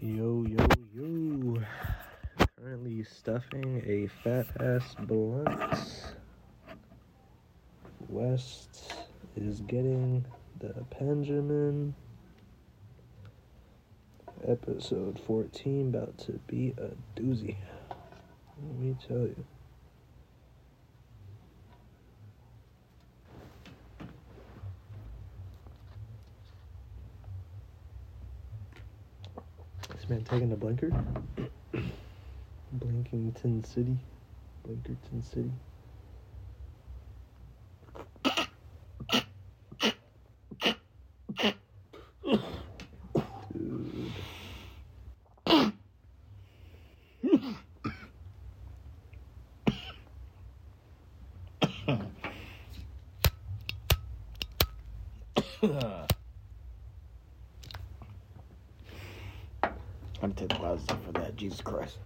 Yo, yo, yo. Currently stuffing a fat ass blunt. West is getting the Benjamin. Episode 14 about to be a doozy. Let me tell you. Man taking a blinker. Blinkington City. Blinkerton City. Dude. I'm take positive for that. Jesus Christ.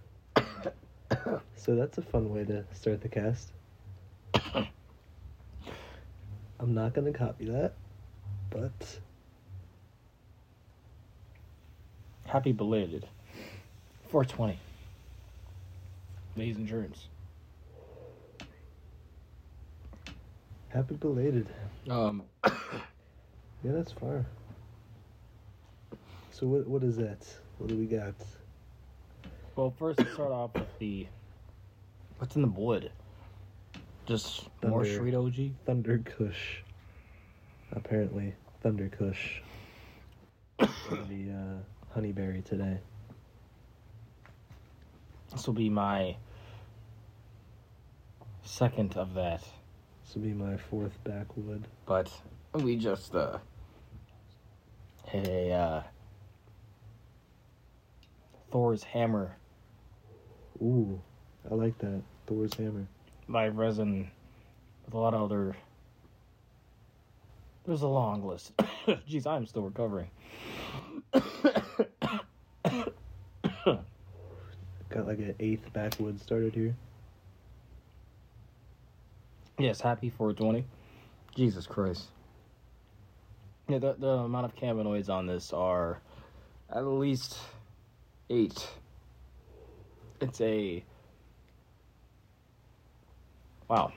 So that's a fun way to start the cast. I'm not gonna copy that, but Happy belated. 420. Ladies and germs. happy belated. Um, Yeah, that's far. So what what is that? What do we got? well, first let's start off with the. What's in the wood? Just more Thunder. street OG? Thunder Kush. Apparently, Thunder Kush. the uh, honeyberry today. This will be my second of that. This will be my fourth backwood. But we just, uh. hit a, uh. Thor's hammer Ooh, I like that. Thor's hammer. by resin with a lot of other. There's a long list. Jeez, I'm still recovering. Got like an eighth backwood started here. Yes, happy 420. Jesus Christ. Yeah, the, the amount of cannabinoids on this are at least eight. It's a. Wow.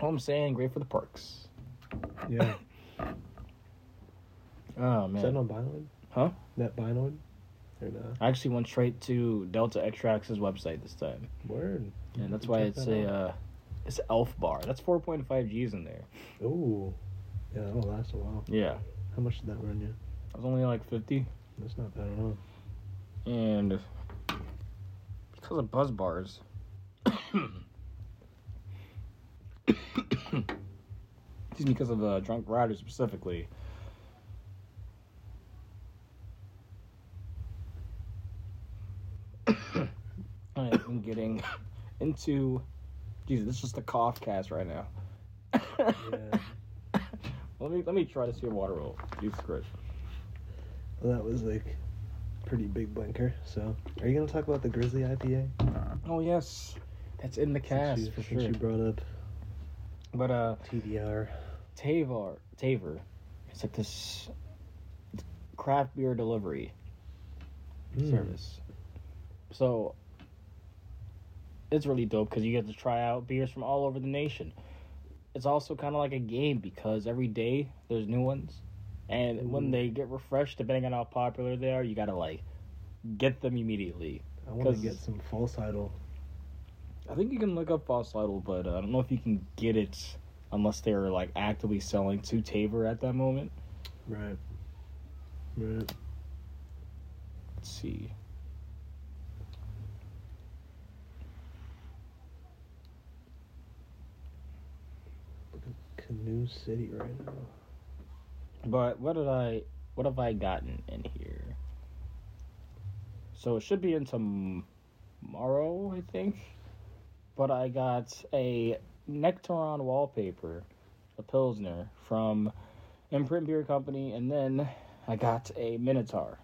All I'm saying, great for the parks. Yeah. Oh, man. Is that man. on Binoid? Huh? That Binoid? Or no? I actually went straight to Delta Extrax' website this time. Word. And that's why it's that a. Uh, it's Elf Bar. That's 4.5 G's in there. Ooh. Yeah, that'll last a while. Yeah. How much did that run you? I was only like 50. That's not bad at all. And because of buzz bars, excuse me, because of uh, drunk riders specifically, I am getting into. Jesus, this is just a cough cast right now. Yeah. let me let me try to see a water roll. Jesus Christ. Well, that was like pretty big blinker. So, are you gonna talk about the Grizzly IPA? Oh yes, that's in the cast you, for sure. you brought up But uh, TDR. Tavar, Tavour, it's like this craft beer delivery Mm. service. So it's really dope because you get to try out beers from all over the nation. It's also kind of like a game because every day there's new ones, and when they get refreshed, depending on how popular they are, you gotta like get them immediately. I want to get some false idol. I think you can look up False Idol, but uh, I don't know if you can get it unless they're like actively selling to Tavour at that moment. Right. Right. Let's see. Look Canoe City right now. But what did I? What have I gotten in here? So it should be in tomorrow, I think. But I got a Nectaron wallpaper, a Pilsner from Imprint Beer Company, and then I got a Minotaur.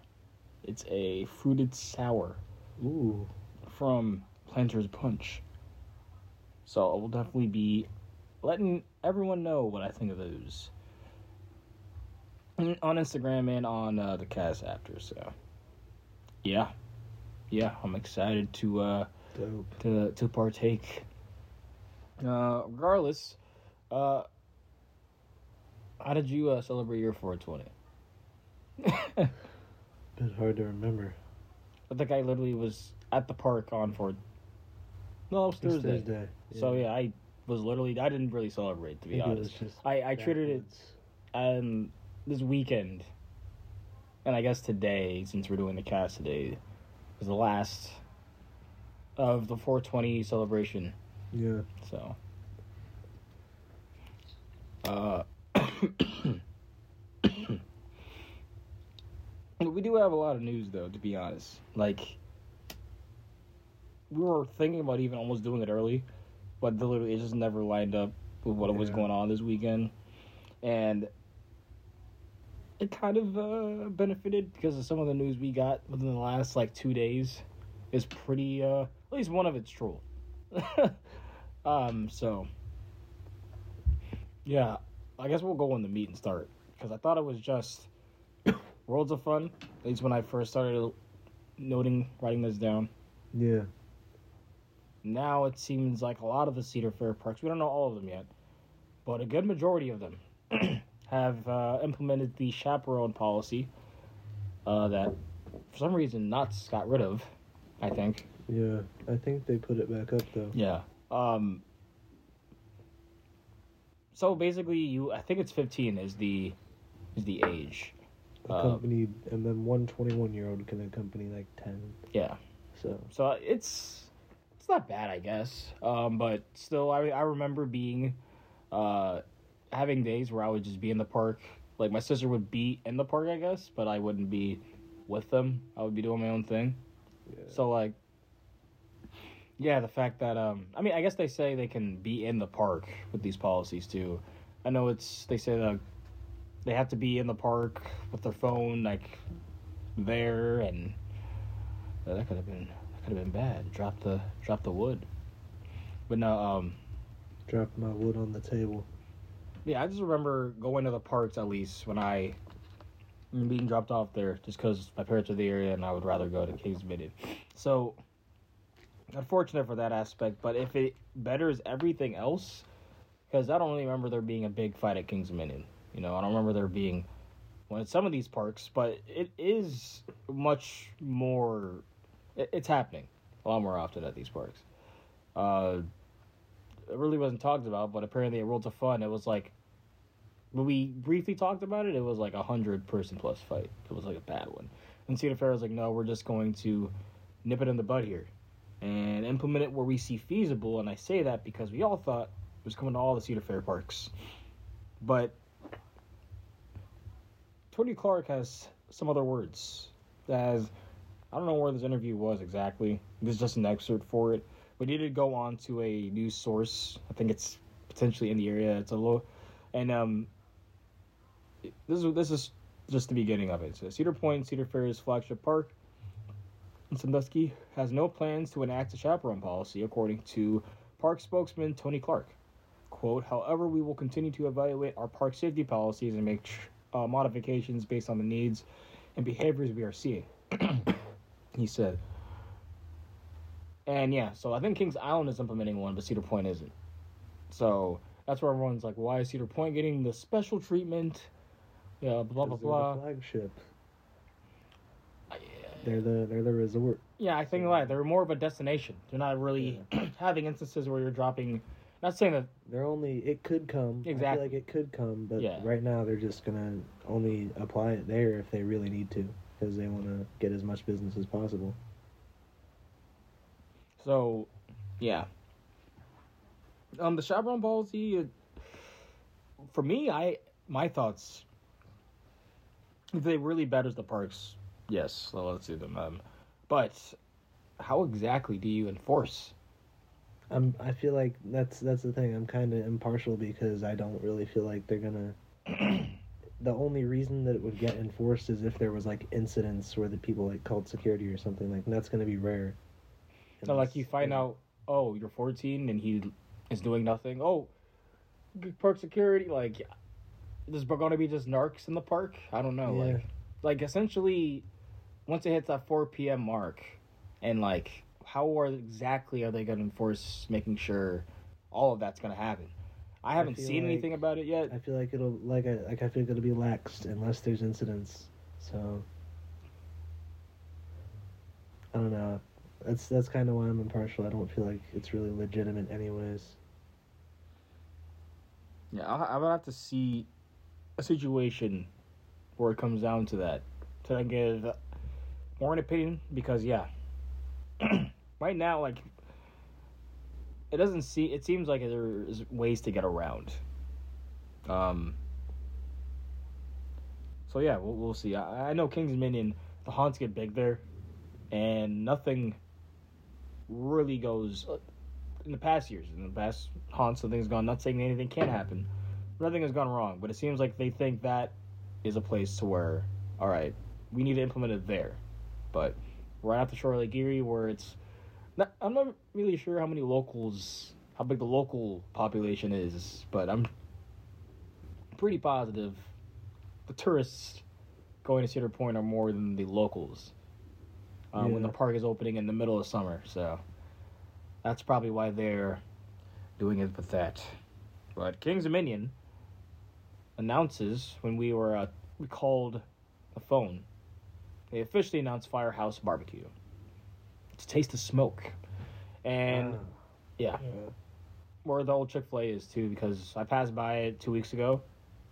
It's a fruited sour Ooh. from Planter's Punch. So I will definitely be letting everyone know what I think of those. on Instagram and on uh, the cast after. So, yeah, yeah, I'm excited to uh, Dope. to to partake. Uh, regardless, uh, how did you uh, celebrate your 420? Bit hard to remember. I think I literally was at the park on for. No, it was Thursday. Thursday. So yeah, I was literally I didn't really celebrate to be honest. I I treated it um this weekend, and I guess today since we're doing the cast today, was the last of the 420 celebration. Yeah. So, uh, we do have a lot of news though. To be honest, like we were thinking about even almost doing it early, but literally it just never lined up with what was going on this weekend, and it kind of uh, benefited because of some of the news we got within the last like two days is pretty. Uh, at least one of it's true. um. So. Yeah, I guess we'll go on the meat and start because I thought it was just worlds of fun. At least when I first started noting writing this down. Yeah. Now it seems like a lot of the Cedar Fair parks, we don't know all of them yet, but a good majority of them have uh, implemented the chaperone policy uh, that, for some reason, Knott's got rid of, I think. Yeah. I think they put it back up though. Yeah. Um. So basically, you I think it's fifteen is the is the age. Uh, Accompanied, and then one 21 year old can accompany like 10. Yeah. So. So it's it's not bad, I guess. Um, but still, I I remember being, uh, having days where I would just be in the park. Like my sister would be in the park, I guess, but I wouldn't be with them. I would be doing my own thing. Yeah. So like, yeah, the fact that um, I mean, I guess they say they can be in the park with these policies too. I know it's they say that they have to be in the park with their phone like there, and uh, that could have been that could have been bad. Drop the drop the wood. But no, um, Drop my wood on the table. yeah, I just remember going to the parks at least when I being dropped off there, just because my parents are the area and I would rather go to Kings Dominion. So, unfortunate for that aspect. But if it betters everything else, because I don't really remember there being a big fight at Kings Dominion. You know, I don't remember there being one at some of these parks, but it is much more. It, it's happening a lot more often at these parks. Uh, it really wasn't talked about, but apparently at Worlds of Fun, it was like when we briefly talked about it, it was like a hundred person plus fight. It was like a bad one. And Cedar Fair was like, no, we're just going to nip it in the bud here and implement it where we see feasible. And I say that because we all thought it was coming to all the Cedar Fair parks, but Tony Clark has some other words. As I don't know where this interview was exactly. This is just an excerpt for it. We he to go on to a news source. I think it's potentially in the area. It's a low, and um, this is this is just the beginning of it. So Cedar Point, Cedar Fair's flagship park Sandusky, has no plans to enact a chaperone policy, according to park spokesman Tony Clark. Quote, however, we will continue to evaluate our park safety policies and make uh, modifications based on the needs and behaviors we are seeing. he said. And yeah, so I think Kings Island is implementing one, but Cedar Point isn't. So that's where everyone's like, why is Cedar Point getting the special treatment? Yeah, blah blah, blah. flagship. Uh, They're the they're the resort. Yeah, I think right. They're more of a destination. They're not really having instances where you're dropping. Not saying that. They're only it could come. I Exactly. feel like it could come, but Yeah. right now they're just gonna only apply it there if they really need to, because they want to get as much business as possible. So, yeah. Um, the chaperone policy. It, for me, I my thoughts. If they really betters the parks, yes. So let's do them. Um, but how exactly do you enforce? I'm. I feel like that's that's the thing. I'm kind of impartial because I don't really feel like they're gonna. the only reason that it would get enforced is if there was like incidents where the people like called security or something like that's gonna be rare. So like you find yeah. out, oh, you're 14 and he is doing nothing. Oh, park security. Like, there's going to be just narcs in the park. I don't know. Yeah. Like, like essentially, once it hits that 4 p.m. mark, and like, how are exactly are they going to enforce making sure all of that's going to happen? I haven't feel seen like- anything about it yet. I feel like it'll like I like I feel like it'll be laxed unless there's incidents. So I don't know. That's that's kind of why I'm impartial. I don't feel like it's really legitimate, anyways. Yeah, I'll, I would have to see a situation where it comes down to that to then give more an opinion because yeah, right now like it doesn't see it seems like there's ways to get around. Um. So yeah, we'll we'll see. I, I know King's Dominion the haunts get big there, and nothing really goes in the past years, in the past haunts, something's gone. Not saying anything can't happen, nothing has gone wrong. But it seems like they think that is a place to where, all right, we need to implement it there. But right after Shore of Lake Erie, where it's, not, I'm not really sure how many locals, how big the local population is, but I'm pretty positive the tourists going to Cedar Point are more than the locals. Um, When the park is opening in the middle of summer, so that's probably why they're doing it with that. But King's Dominion announces when we were uh, we called the phone, they officially announced Firehouse Barbecue. It's Taste of Smoke, and Ah, yeah, yeah. where the old Chick Fil A is too, because I passed by it two weeks ago,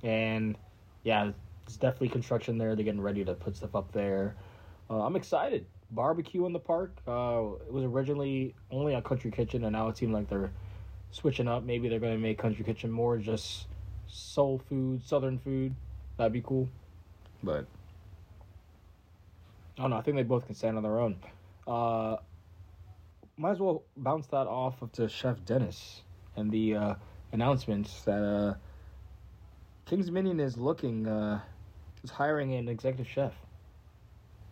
and yeah, it's definitely construction there. They're getting ready to put stuff up there. Uh, I'm excited. Barbecue in the park. Uh, it was originally only a Country Kitchen, and now it seems like they're switching up. Maybe they're gonna make Country Kitchen more just soul food, Southern food. That'd be cool. But I don't know. I think they both can stand on their own. Uh, might as well bounce that off of to Chef Dennis and the uh, announcements that uh, King's Dominion is looking uh, is hiring an executive chef,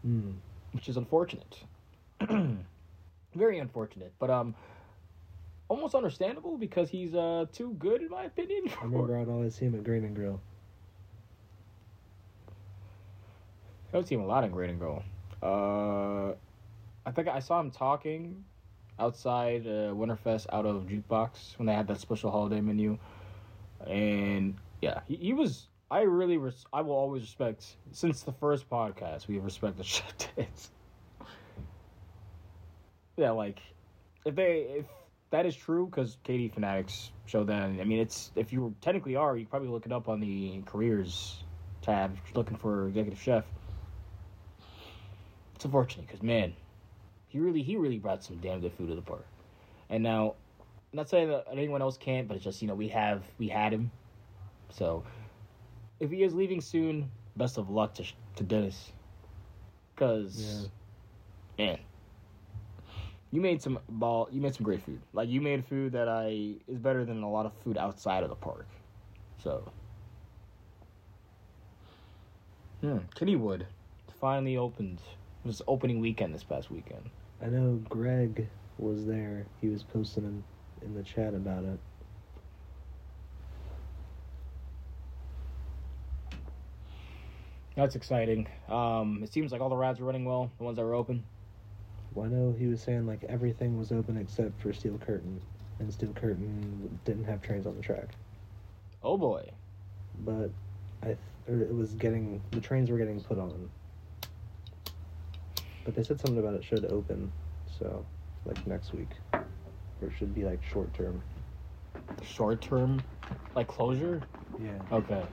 Hmm. which is unfortunate. Very unfortunate, but um, almost understandable because he's uh too good in my opinion. I remember I'd always see him at Green and Grill. I would see him a lot in Great and Girl. Uh, I think I saw him talking outside uh, Winterfest out of Jukebox when they had that special holiday menu, and yeah, he, he was. I really, res- I will always respect. Since the first podcast, we have respected Chef Dennis. Yeah, like if they if that is true because KD Fanatics showed that. I mean, it's if you technically are, you probably look it up on the careers tab looking for executive chef. It's unfortunate because man, he really he really brought some damn good food to the park. And now, I'm not saying that anyone else can't, but it's just you know we have we had him, so if he is leaving soon, best of luck to to Dennis. Cause man, you made some ball. You made some great food. Like you made food that I is better than a lot of food outside of the park. So, hmm, Kennywood finally opened. It was opening weekend this past weekend. I know Greg was there. He was posting in, in the chat about it. That's exciting. Um, it seems like all the rides are running well. The ones that were open. Well, I know he was saying like everything was open except for Steel Curtain, and Steel Curtain didn't have trains on the track. Oh boy. But I, th- it was getting the trains were getting put on. But they said something about it should open, so like next week, or it should be like short term. Short term, like closure. Yeah. Okay.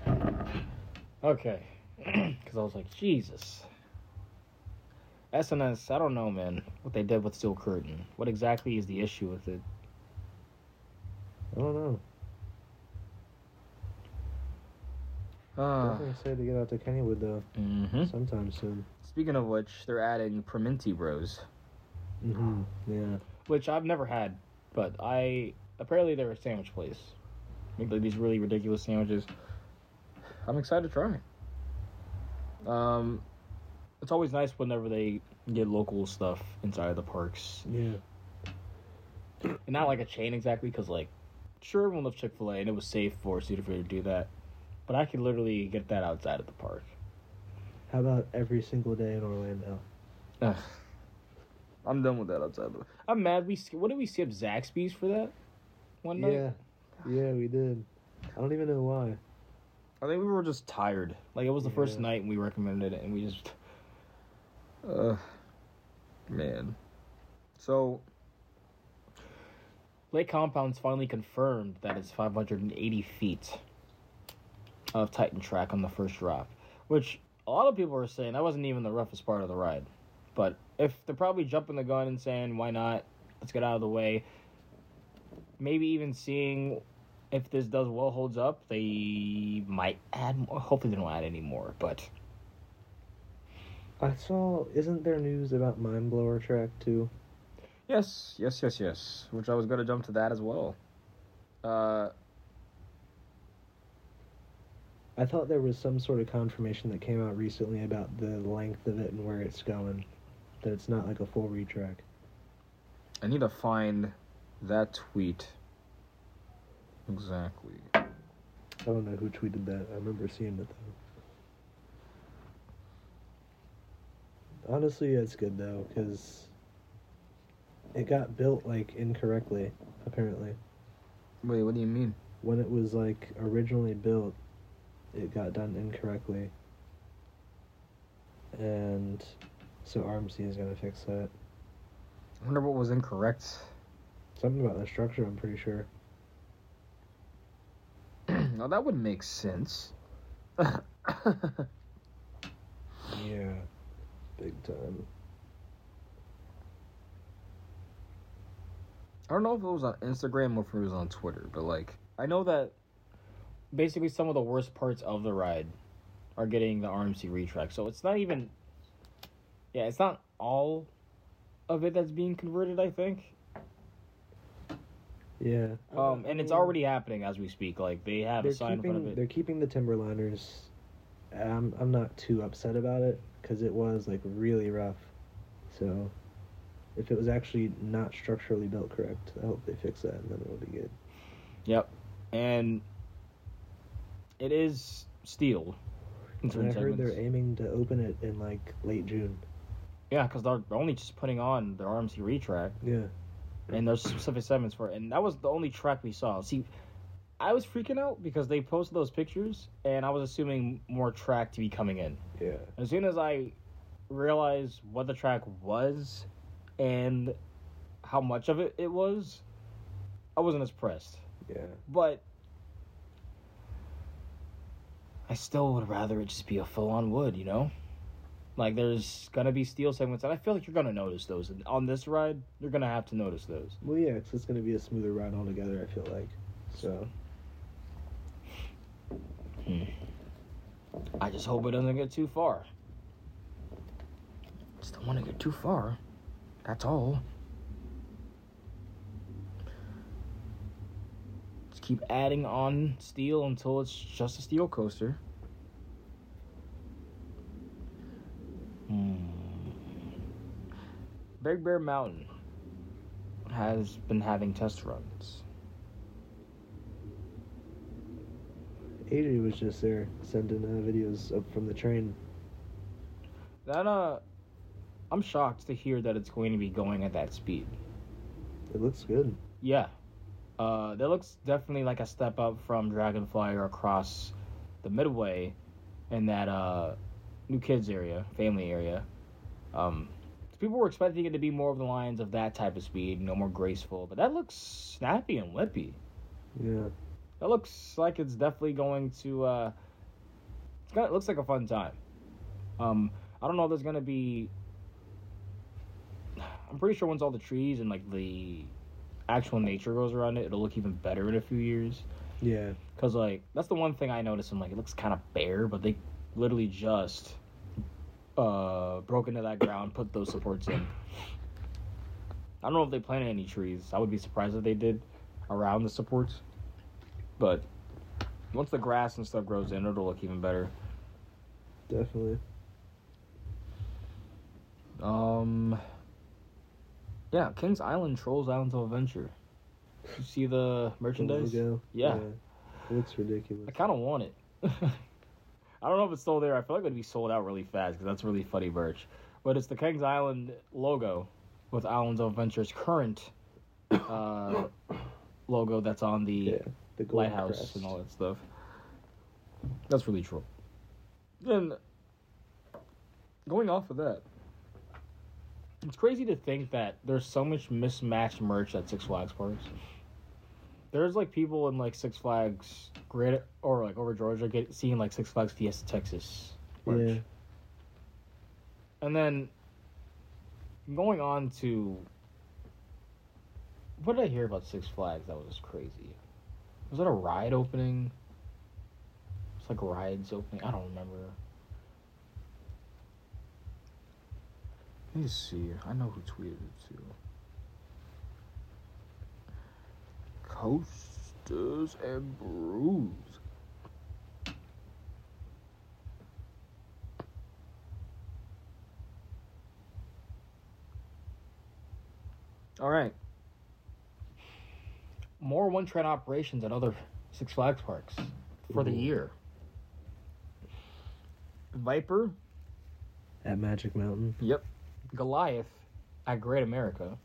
Okay. Because I was like, Jesus. S&S, I don't know, man. What they did with Steel Curtain. What exactly is the issue with it? I don't know. Uh, Definitely excited to get out to Kennywood though, Mm-hmm. sometime soon. Speaking of which, they're adding Primanti Bros, Mm-hmm. Yeah. which I've never had, but I apparently they're a sandwich place. Make like these really ridiculous sandwiches. I'm excited to try. Um, it's always nice whenever they get local stuff inside of the parks. Yeah. And not like a chain exactly, because like, sure everyone loves Chick Fil A, and it was safe for Cedar Fair to do that, but I could literally get that outside of the park. How about every single day in Orlando? Ugh. I'm done with that outside of the. I'm mad. We what did we skip Zaxby's for that one night? Yeah, yeah, we did. I don't even know why. I think we were just tired. Like it was the first night and we recommended it, and we just. Uh, man. So. Lake Compounce finally confirmed that it's 580 feet of Titan track on the first drop, which a lot of people are saying that wasn't even the roughest part of the ride. But if they're probably jumping the gun and saying, why not? Let's get out of the way. Maybe even seeing if this does well holds up, they might add more. Hopefully, they don't add any more. But I saw. Isn't there news about Mine Blower track too? yes, yes, yes, yes. Which I was gonna jump to that as well. Uh, I thought there was some sort of confirmation that came out recently about the length of it and where it's going. That it's not like a full retrack. I need to find that tweet exactly. I don't know who tweeted that. I remember seeing it though. Honestly, it's good though because it got built like incorrectly. Apparently, Wait, what do you mean? when it was like originally built, it got done incorrectly, and so RMC is gonna fix that. I wonder what was incorrect. Something about the structure, I'm pretty sure. now that would make sense. Yeah, big time. I don't know if it was on Instagram or if it was on Twitter, but like I know that basically some of the worst parts of the ride are getting the RMC retrack. So it's not even Yeah, it's not all of it that's being converted, I think. Yeah. Um and it's already happening as we speak. Like they have they're a sign in front of it. they're keeping the Timberliners. I'm I'm not too upset about it because it was like really rough. So, if it was actually not structurally built correct, I hope they fix that and then it'll be good. Yep. And it is steel. And I heard they're aiming to open it in like late June. Yeah, because they're only just putting on their RMC retrack. Yeah. and there's specific segments for it. And that was the only track we saw. See, I was freaking out because they posted those pictures, and I was assuming more track to be coming in. Yeah. As soon as I realized what the track was and how much of it it was, I wasn't as pressed. Yeah. But I still would rather it just be a full on wood, you know? Like there's gonna be steel segments, and I feel like you're gonna notice those. And on this ride, you're gonna have to notice those. Well, yeah, it's just gonna be a smoother ride altogether. I feel like. So. Hmm. I just hope it doesn't get too far. Just don't want to get too far. That's all. Just keep adding on steel until it's just a steel coaster. Hmm. Big Bear Mountain has been having test runs. AJ was just there sending uh, videos up from the train. That uh, I'm shocked to hear that it's going to be going at that speed. It looks good. Yeah. Uh, that looks definitely like a step up from Dragonflier across the Midway in that uh, new kids area, family area. Um, people were expecting it to be more of the lines of that type of speed, no more graceful. But that looks snappy and lippy. Yeah. That looks like it's definitely going to. Uh, it's gonna, it looks like a fun time. Um, I don't know if there's gonna be. I'm pretty sure once all the trees and like the actual nature goes around it, it'll look even better in a few years. Yeah. Cause like that's the one thing I noticed. I'm like it looks kind of bare, but they literally just uh broke into that ground, put those supports in. I don't know if they planted any trees. I would be surprised if they did around the supports. But once the grass and stuff grows in, it'll look even better. Definitely. Um. Yeah, Kings Island Trolls Islands of Adventure. You see the The merchandise? logo. Yeah. It looks ridiculous. I kind of want it. I don't know if it's still there. I feel like it'd be sold out really fast because that's really funny merch. But it's the Kings Island logo with Islands of Adventure's current uh, logo that's on the Yeah, the lighthouse crest. and all that stuff. That's really true. Then, going off of that, it's crazy to think that there's so much mismatched merch at Six Flags parks. There's like people in like Six Flags Great or like over Georgia get seeing like Six Flags Fiesta Texas merch. Yeah, And then going on to what did I hear about Six Flags that was crazy? Was it a ride opening? It's like rides opening. I don't remember. Let me see. I know who tweeted it too. Coasters and Brews. All right. More one train operations at other Six Flags parks for the year. Viper, at Magic Mountain. yep. Goliath at Great America.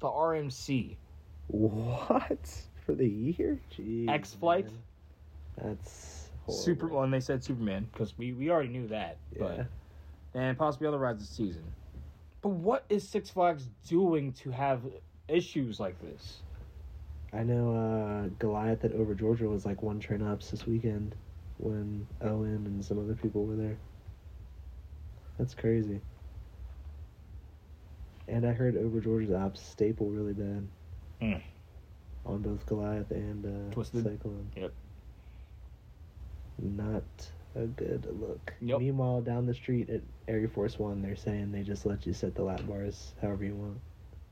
The RMC, What for the year? Jeez, X Flight, man. That's horrible. Super. Well, and they said Superman because we, we already knew that. Yeah, But and possibly other rides this season. But what is Six Flags doing to have issues like this? I know uh, Goliath at Over Georgia was like one train ups this weekend when Owen and some other people were there. That's crazy. And I heard Over Georgia's ops staple really bad. Mm. On both Goliath and uh, Twisted. Cyclone. Yep. Not a good look. Yep. Meanwhile, down the street at Air Force One, they're saying they just let you set the lap bars however you want.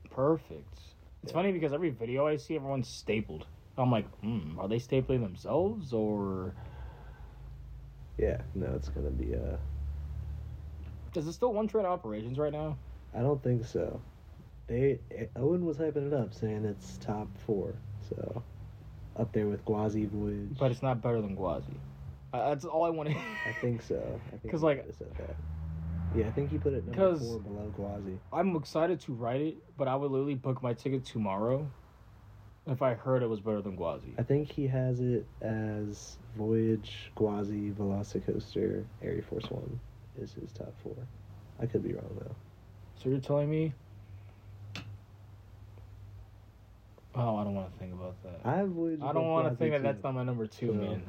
Perfect. It's Yeah. funny because every video I see, everyone's stapled. I'm like, hmm, are they stapling themselves or Yeah, no, it's gonna be uh is it still one train operations right now? I don't think so. They Owen was hyping it up, saying it's top four, so up there with Gwazi Voyage. But it's not better than Gwazi. Uh, that's all I want to. I think so. I think 'Cause, he like- said that. Yeah, I think he put it number four below Gwazi. I'm excited to write it, but I would literally book my ticket tomorrow if I heard it was better than Gwazi. I think he has it as Voyage, Gwazi, Velocicoaster, Air Force One is his top four. I could be wrong though. So you're telling me? Oh, I don't want to think about that. I have I don't want to think that too. that's not my number two, man.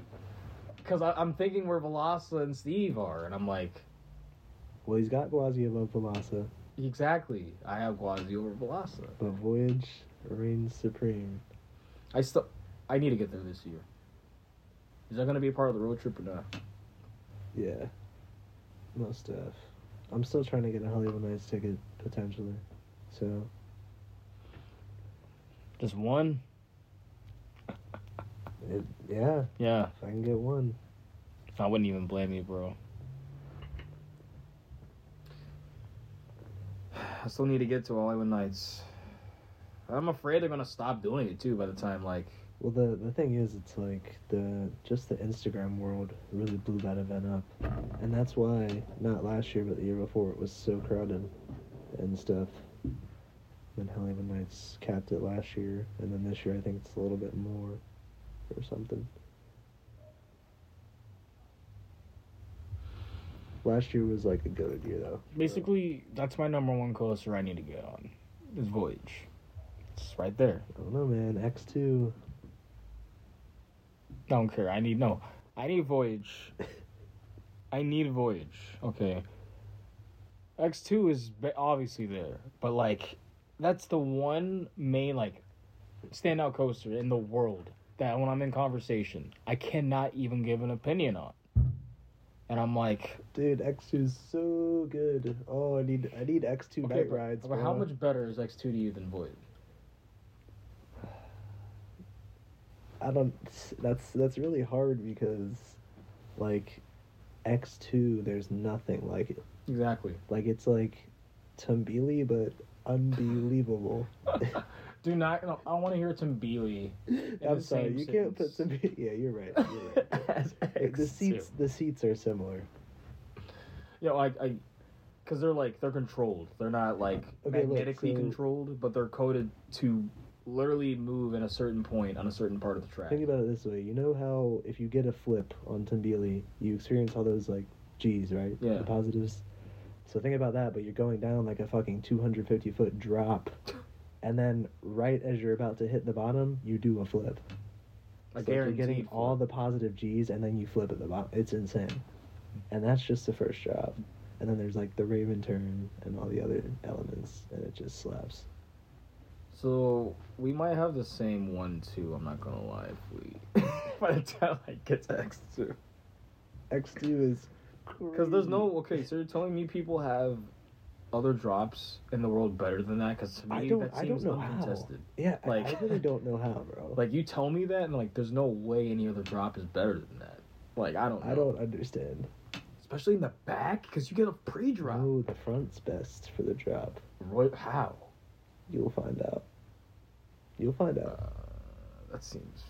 Because I'm thinking where Velasa and Steve are, and I'm like, Well, he's got Gwazi above Velosa, exactly. I have Gwazi over Velasa. but Voyage reigns supreme. I still, I need to get there this year. Is that going to be a part of the road trip or not? Yeah, most of. I'm still trying to get a Holiwood Nights ticket potentially, so Just one? it, yeah, Yeah. if I can get one. I wouldn't even blame you, bro. I still need to get to Holiwood Nights. I'm afraid they're gonna stop doing it too by the time like Well, the the thing is, it's like the just the Instagram world really blew that event up, and that's why not last year but the year before it was so crowded and stuff. Then Holiwood Nights capped it last year, and then this year I think it's a little bit more, or something. Last year was like a good year though. basically that's my number one coaster I need to get on. Is Voyage. It's right there. I don't know, man. X two. Don't care. I need no. I need Voyage. I need Voyage. Okay. X two is obviously there, but like, that's the one main like standout coaster in the world that when I'm in conversation, I cannot even give an opinion on. And I'm like, Dude, X two is so good. Oh, I need I need X two okay, night rides. but how much better is X two to you than Voyage? I don't. That's that's really hard because, like, X two. There's nothing like it. Exactly. Like it's like Tumbili, but unbelievable. Do not. No, I want to hear Tambili. in I'm sorry, you can't put sentence. some. Yeah, you're right. You're right. The seats, the seats are similar. Yeah, like I, because they're like they're controlled. They're not like Okay, look, magnetically so- controlled, but they're coded to literally move in a certain point on a certain part of the track. Think about it this way: you know how if you get a flip on Tumbili, you experience all those like G's, right? Yeah. The positives. So think about that, but you're going down like a fucking 250 foot drop, and then right as you're about to hit the bottom, you do a flip. I So you're getting all the positive G's, and then you flip at the bottom. It's insane, and that's just the first drop. And then there's like the Raven turn and all the other elements, and it just slaps. So we might have the same one too. I'm not gonna lie. If we by the time I get to X two, X2 is because there's no okay. So you're telling me people have other drops in the world better than that? Because to me that I seems don't know how. uncontested. Yeah, Like- I really don't know how, bro. Like you tell me that, and like there's no way any other drop is better than that. Like I don't. Know. I don't understand. Especially in the back, because you get a pre-drop. Oh, the front's best for the drop. Roy, how? You'll find out. You'll find Uh, out. that seems.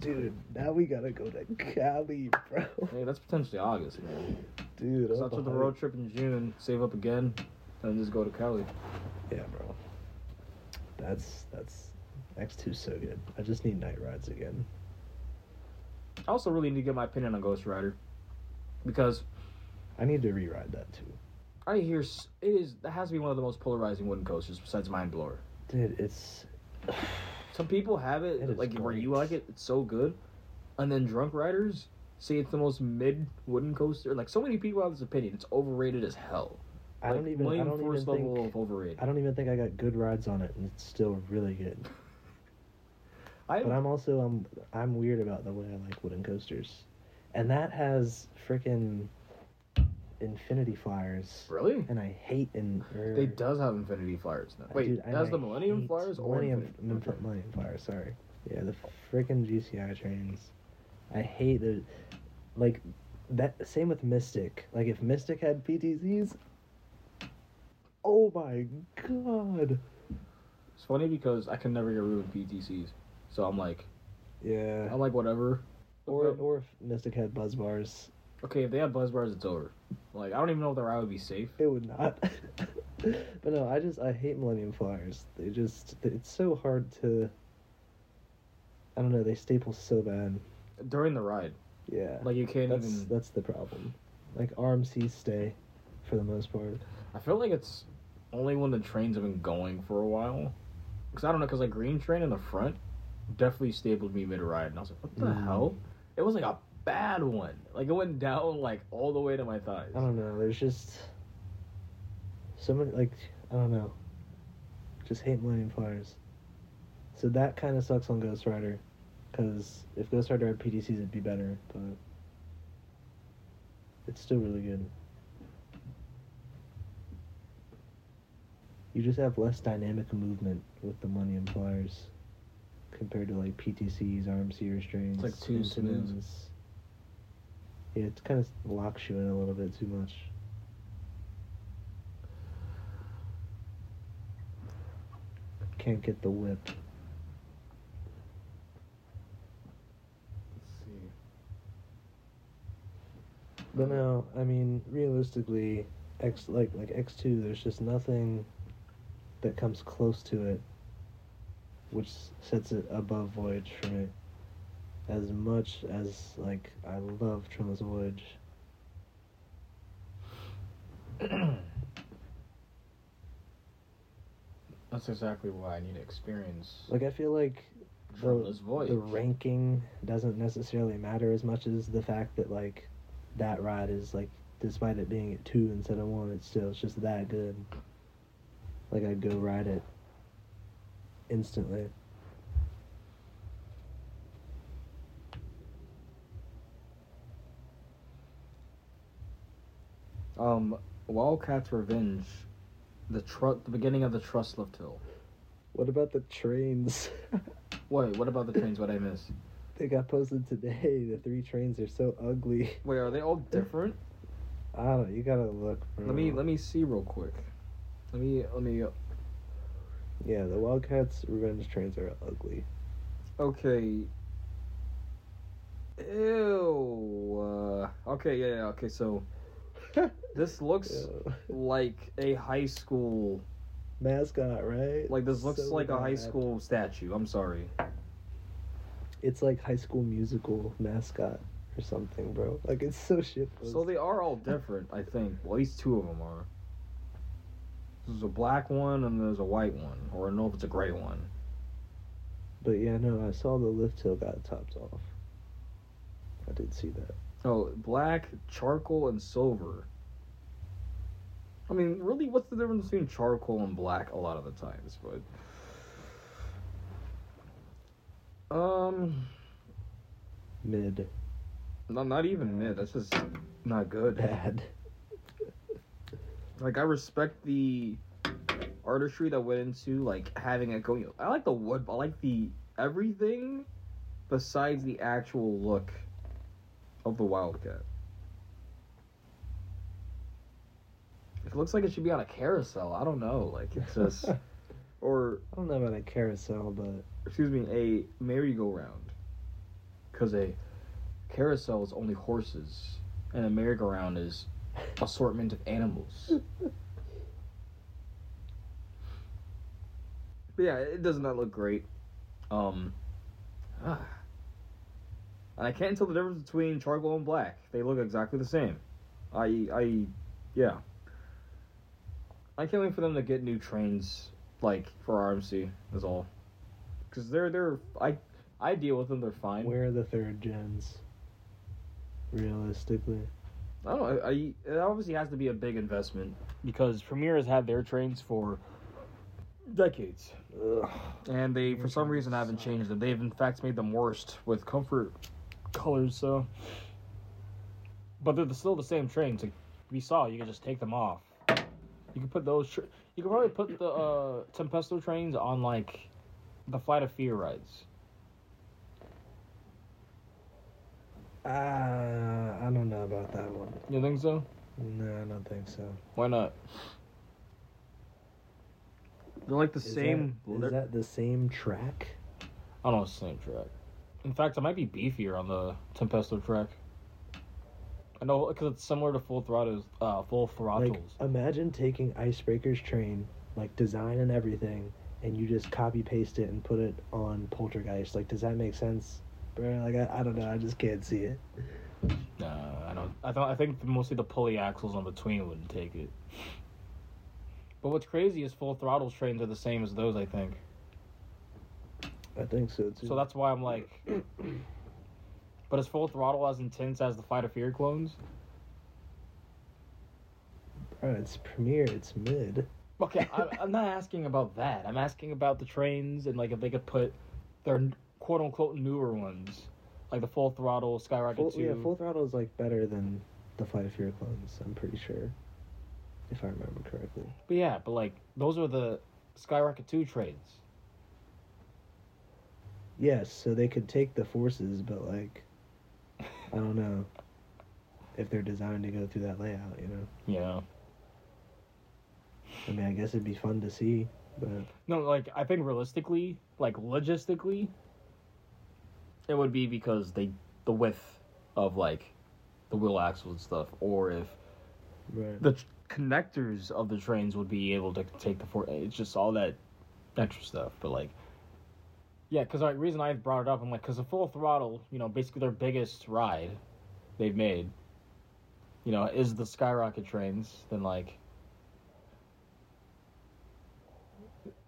Dude, now we gotta go to Cali, bro. Hey, that's potentially August, man. Dude, Let's I'm not do the behind. road trip in June, save up again, and just go to Cali. Yeah, bro. That's that's X2's so good. I just need night rides again. I also really need to get my opinion on Ghost Rider, because I need to re-ride that too. I hear it is that has to be one of the most polarizing wooden coasters besides Mine Blower. Dude, it's Some people have it, It like where you like it, it's so good, and then drunk riders say it's the most mid wooden coaster. Like so many people have this opinion, it's overrated as hell. I don't even I don't even level think of overrated. I don't even think I got good rides on it and it's still really good. I But I'm also I'm I'm weird about the way I like wooden coasters, and that has freaking infinity flyers, really. and I hate in. er, They does have Infinity Flyers now. Wait, dude, the Millennium Flyers or Millennium Infinity? Millennium, Millennium Flyers? Sorry, yeah, the freaking GCI trains. I hate the like that. Same with Mystic. Like if Mystic had PTCs, oh my god. It's funny because I can never get rid of PTCs, so I'm like, Yeah. I'm like whatever. Or or if Mystic had buzz bars, Okay, if they had buzz bars, it's over. Like I don't even know if the ride would be safe. it would not. but no, I just I hate Millennium Flyers. They just it's so hard to. I don't know. They staple so bad. During the ride, Yeah. like you can't that's even. that's the problem. Like RMCs stay, for the most part. I feel like it's only when the trains have been going for a while. Because I don't know, because like Green Train in the front definitely stapled me mid ride, and I was like, what the Mm. hell? It was like a bad one. Like it went down like all the way to my thighs. I don't know. There's just so many like I don't know. Just hate Millennium Flyers. So that kind of sucks on Ghost Rider, because if Ghost Rider had PTCs, it'd be better. But it's still really good. You just have less dynamic movement with the Millennium Flyers compared to like PTCs, RMC restraints. It's like too smooth. It kind of locks you in a little bit too much. Can't get the whip. Let's see. But no, I mean, realistically, X like like X two, there's just nothing that comes close to it, which sets it above Voyage for me. As much as like I love Trimless Voyage, That's exactly why I need to experience. like I feel like the, Voyage. the ranking doesn't necessarily matter as much as the fact that like that ride is like, despite it being at two instead of one, it's still it's just that good. Like I'd go ride it instantly. Um, Wildcat's Revenge, the tr- the beginning of the Trust Lift Hill. What about the trains? Wait, what about the trains? What I miss? they got posted today. The three trains are so ugly. Wait, are they all different? I don't know. You gotta look. Bro. Let me let me see real quick. Let me let me. Yeah, the Wildcats revenge trains are ugly. Okay. Ew. Uh, okay, yeah, yeah, okay, so this looks like a high school Mascot, right? like this looks So like a high school statue. I'm sorry. It's like High School Musical mascot or something, bro. Like it's so shit. So they are all different, I think. Well, at least two of them are. There's a black one and there's a white one, or I don't know if it's a gray one. But yeah, no, I saw the lift hill got topped off. I did see that. Oh, black, charcoal, and silver. I mean, really, what's the difference between charcoal and black a lot of the times? But um, Mid no, not even mid. That's just not good. bad. Like I respect the artistry that went into like having it going. I like the wood. I like the everything besides the actual look of the Wildcat. It looks like it should be on a carousel. I don't know. Like it's just, or I don't know about a carousel, but excuse me, a merry-go-round. Because a carousel is only horses, and a merry-go-round is assortment of animals. But yeah, it does not look great. Um, ah. And I can't tell the difference between charcoal and black. They look exactly the same. I, I, yeah. I can't wait for them to get new trains, like for RMC. Is all. Because they're they're I I deal with them. They're fine. where are the third gens? Realistically, I don't know. I, I it obviously has to be a big investment because Premier has had their trains for decades. Ugh. And they, for some reason, haven't changed them. They've, in fact, made them worse with comfort colors, so. But they're still the same trains. Like we saw, you can just take them off. You can put those. Tra- you could probably put the uh, Tempesto trains on, like, the Flight of Fear rides. Ah, I don't know about that one. You think so? No, I don't think so. Why not? They're like the Is same. That, is that the same track? I don't know, the same track. In fact, it might be beefier on the Tempesto track. I know because it's similar to Full Throttles, uh, Full Throttles. Like, imagine taking Icebreaker's train, like design and everything, and you just copy paste it and put it on Poltergeist. Like, does that make sense, bro? Like, I, I don't know. I just can't see it. Nah, I don't. I thought. I think mostly the pulley axles on between wouldn't take it. But what's crazy is Full Throttles trains are the same as those. I think. I think so too. So that's why I'm like. But is Full Throttle as intense as the Fight of Fear clones? Bro, it's premiere. It's mid. Okay, I, I'm not asking about that. I'm asking about the trains and like if they could put their quote unquote newer ones, like the Full Throttle, Skyrocket Full, Two. yeah, full throttle is like better than the Flight of Fear clones. I'm pretty sure, if I remember correctly. But yeah, but like those are the Skyrocket Two trains. Yes, so they could take the forces, but like, I don't know if they're designed to go through that layout. You know, Yeah. I mean, I guess it'd be fun to see, but No, like I think realistically, like logistically, it would be because they the width of like the wheel axle and stuff, or if right. the connectors of the trains would be able to take the for. It's just all that extra stuff, but like. Yeah, because the reason I brought it up, I'm like, because the full throttle, you know, basically their biggest ride they've made, you know, is the skyrocket trains. Then like,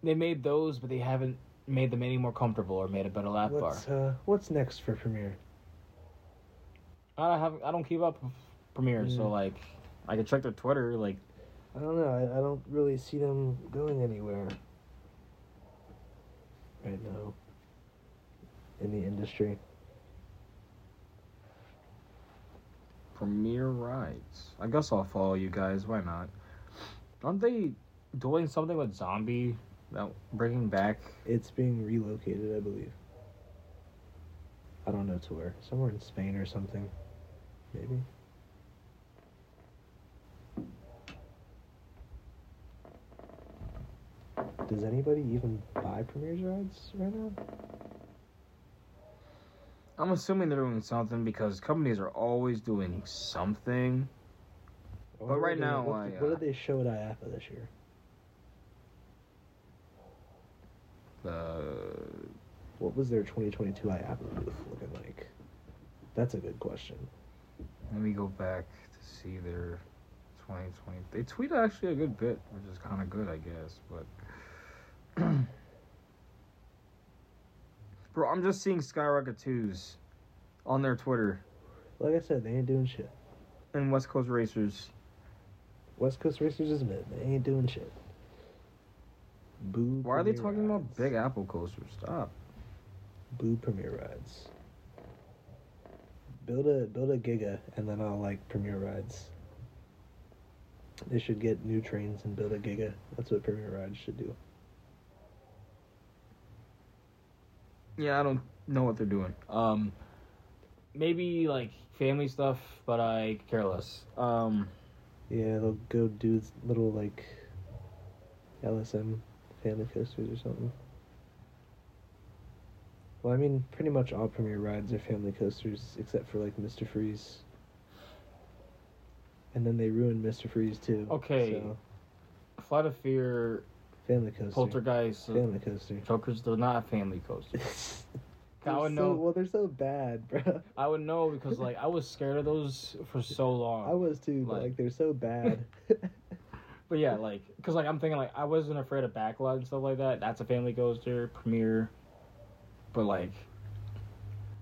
they made those, but they haven't made them any more comfortable or made a better lap bar. What's uh, what's next for premiere? I haven't, I don't keep up with Premiere, so Mm. like, I can check their Twitter. Like, I don't know. I, I don't really see them going anywhere right now in the industry. Premiere rides. I guess I'll follow you guys. Why not? Aren't they doing something with Zombie? About bringing back? It's being relocated, I believe. I don't know to where. Somewhere in Spain or something. Maybe. does anybody even buy Premier's rides right now? I'm assuming they're doing something because companies are always doing something. Or But right they- now, what, I, did- what uh, did they show at IAAPA this year? Uh, What was their 2022 IAAPA booth looking like? That's a good question. let me go back to see their 2020. They tweet actually a good bit, which is kind of good, I guess. But bro, I'm just seeing Skyrocket twos on their Twitter Like I said, they ain't doing shit. and West Coast Racers. West Coast Racers is mid. They ain't doing shit. Boo. Why are they talking about. Big Apple coasters? Stop. Boo Premier rides. Build a build a Giga, and then I'll like Premier rides. They should get new trains and build a Giga. That's what Premier rides should do. Yeah, I don't know what they're doing. Um, maybe like family stuff, but I care less. Um, Yeah, they'll go do little like LSM family coasters or something. Well, I mean, pretty much all Premier rides are family coasters, except for like Mr. Freeze. And then they ruined Mr. Freeze too. Okay. So, Flight of Fear, family coaster. Poltergeist, uh, Family coaster. Jokers. They're not family coasters. I would so- know. Well, they're so bad, bro. I would know because like I was scared of those for so long. I was too, but Like- like they're so bad. But yeah, like, cause like I'm thinking like I wasn't afraid of backlot and stuff like that. That's a family coaster, premiere. But like,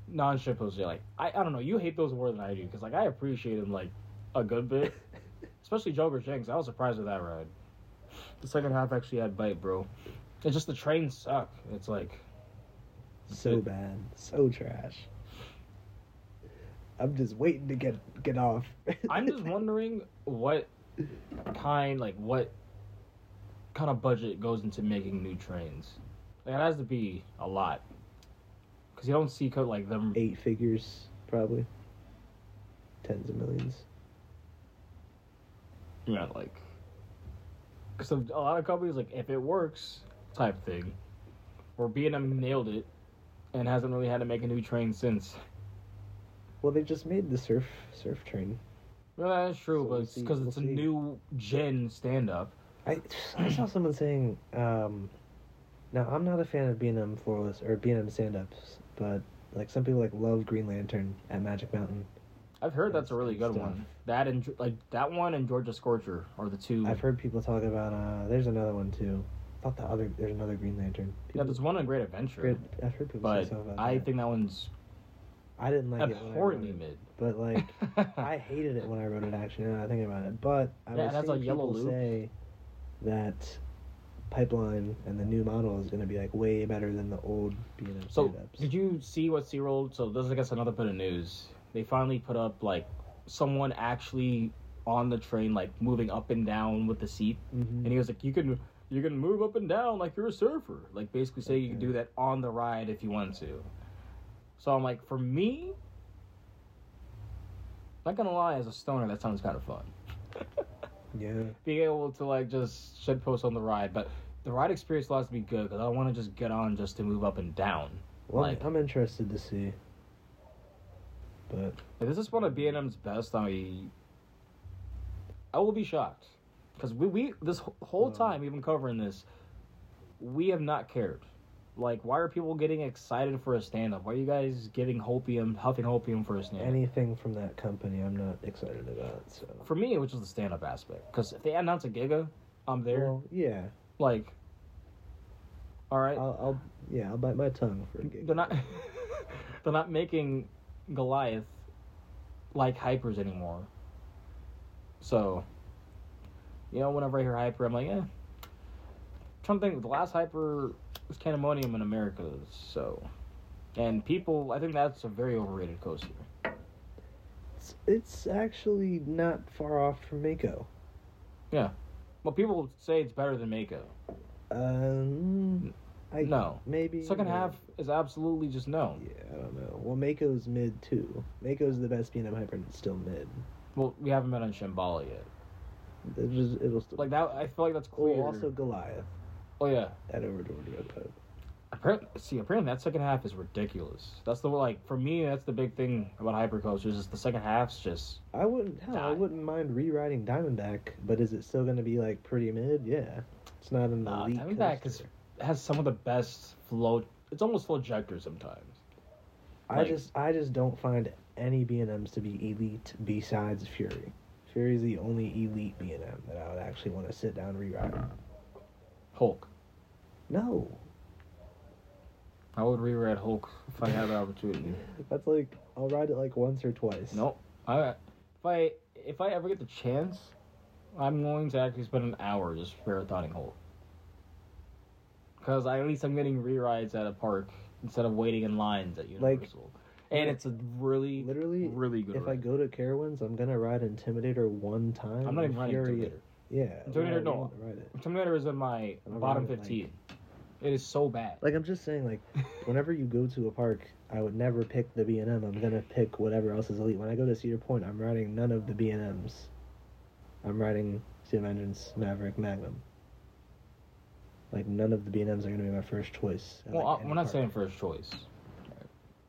non-ship coaster, like I I don't know. You hate those more than I do, cause like I appreciate them like a good bit, especially Joker's Jinx. I was surprised with that ride. The second half actually had bite, bro. It's just the trains suck. It's like so bad, so trash. I'm just waiting to get get off. I'm just wondering what kind, like what kind of budget goes into making new trains. Like, it has to be a lot, because you don't see co- like them. eight figures, probably. Tens of millions. Yeah, like because a lot of companies like if it works type thing, or B and M nailed it, and hasn't really had to make a new train since. Well, they just made the surf surf train. Well, that's true, So but we'll see- because we'll it's a new gen stand up. I I saw someone saying. Um, now I'm not a fan of B and M floorless or B and M stand ups, but like some people like love Green Lantern at Magic Mountain. I've heard that's a really good one. That and like that one and Georgia Scorcher are the two. I've heard people talk about. uh There's another one too. I thought the other there's another Green Lantern. yeah, there's one in Great Adventure. Great, I've heard people but say something about I that. think that one's I didn't like it when I wrote it, mid. but like I hated it when I wrote it. Actually, now that I think about it, but I Yeah, was has a yellow people loop. say that pipeline and the new model is going to be like way better than the old B and M So did you see what SeaWorld? So this is I guess another bit of news. They finally put up like someone actually on the train, like moving up and down with the seat, Mhm. and he was like, "You can." You can move up and down like you're a surfer. Like basically say you can do that on the ride if you want to. So I'm like, for me, not gonna lie, as a stoner, that sounds kind of fun. yeah, being able to like just shit post on the ride, but the ride experience still has to be good because I want to just get on just to move up and down. well, Like- I'm interested to see. But If this is one of B and M's best, I I will be shocked because we we this whole time we've been covering this, we have not cared. Like, why are people getting excited for a stand up? Why are you guys getting hopium, huffing hopium for a stand up? anything from that company, I'm not excited about. So For me, it was just the stand up aspect. Because if they announce a Giga, I'm there. Well, yeah, like, all right. I'll, I'll yeah I'll bite my tongue for a gig. they're not they're not making Goliath like hypers anymore. So, you know, whenever I hear hyper, I'm like, eh. trying to think, the last hyper was Candymonium in America, so. And people, I think that's a very overrated coaster. It's, it's actually not far off from Mako. Yeah. Well, people say it's better than Mako. Um, I, No. maybe Second half is absolutely just no. Yeah, I don't know. Well, Mako's mid too. Mako's the best B&M hyper, and it's still mid. Well, we haven't been on Shambhala yet. It just, it'll still Like that, I feel like that's Oh, clear. also Goliath. Oh yeah. That Overlord Red Pub. Apparently, see, apparently that second half is ridiculous. That's the like for me. That's the big thing about hypercoasters is the second half's just I wouldn't hell, I wouldn't mind rewriting Diamondback, but is it still going to be like pretty mid? Yeah, it's not an Nah, elite. Diamondback is- coaster. Has some of the best flow. It's almost full ejector sometimes. I like- just I just don't find any B and M's to be elite besides Fury. Fury is the only elite B and M that I would actually want to sit down and rewrite. Hulk. No, I would rewrite Hulk if I had the opportunity. that's like I'll ride it like once or twice. Nope. I if I if I ever get the chance, I'm going to actually spend an hour just marathoning Hulk. Because at least I'm getting re-rides at a park instead of waiting in lines at Like- Universal. and it's a really, Literally, really good. If I go to Carowinds, I'm gonna ride Intimidator one time. I'm not even riding Intimidator. Yeah, Intimidator, no. Ride it. Intimidator is in my bottom around it, like- 15. It is so bad. Like I'm just saying, like whenever you go to a park, I would never pick the B and M. I'm gonna pick whatever else is elite. When I go to Cedar Point, I'm riding none of the B and M's. I'm riding Steel Vengeance, Maverick, Magnum. Like none of the B and M's are gonna be my first choice. well, like, I- we're not park. saying first choice.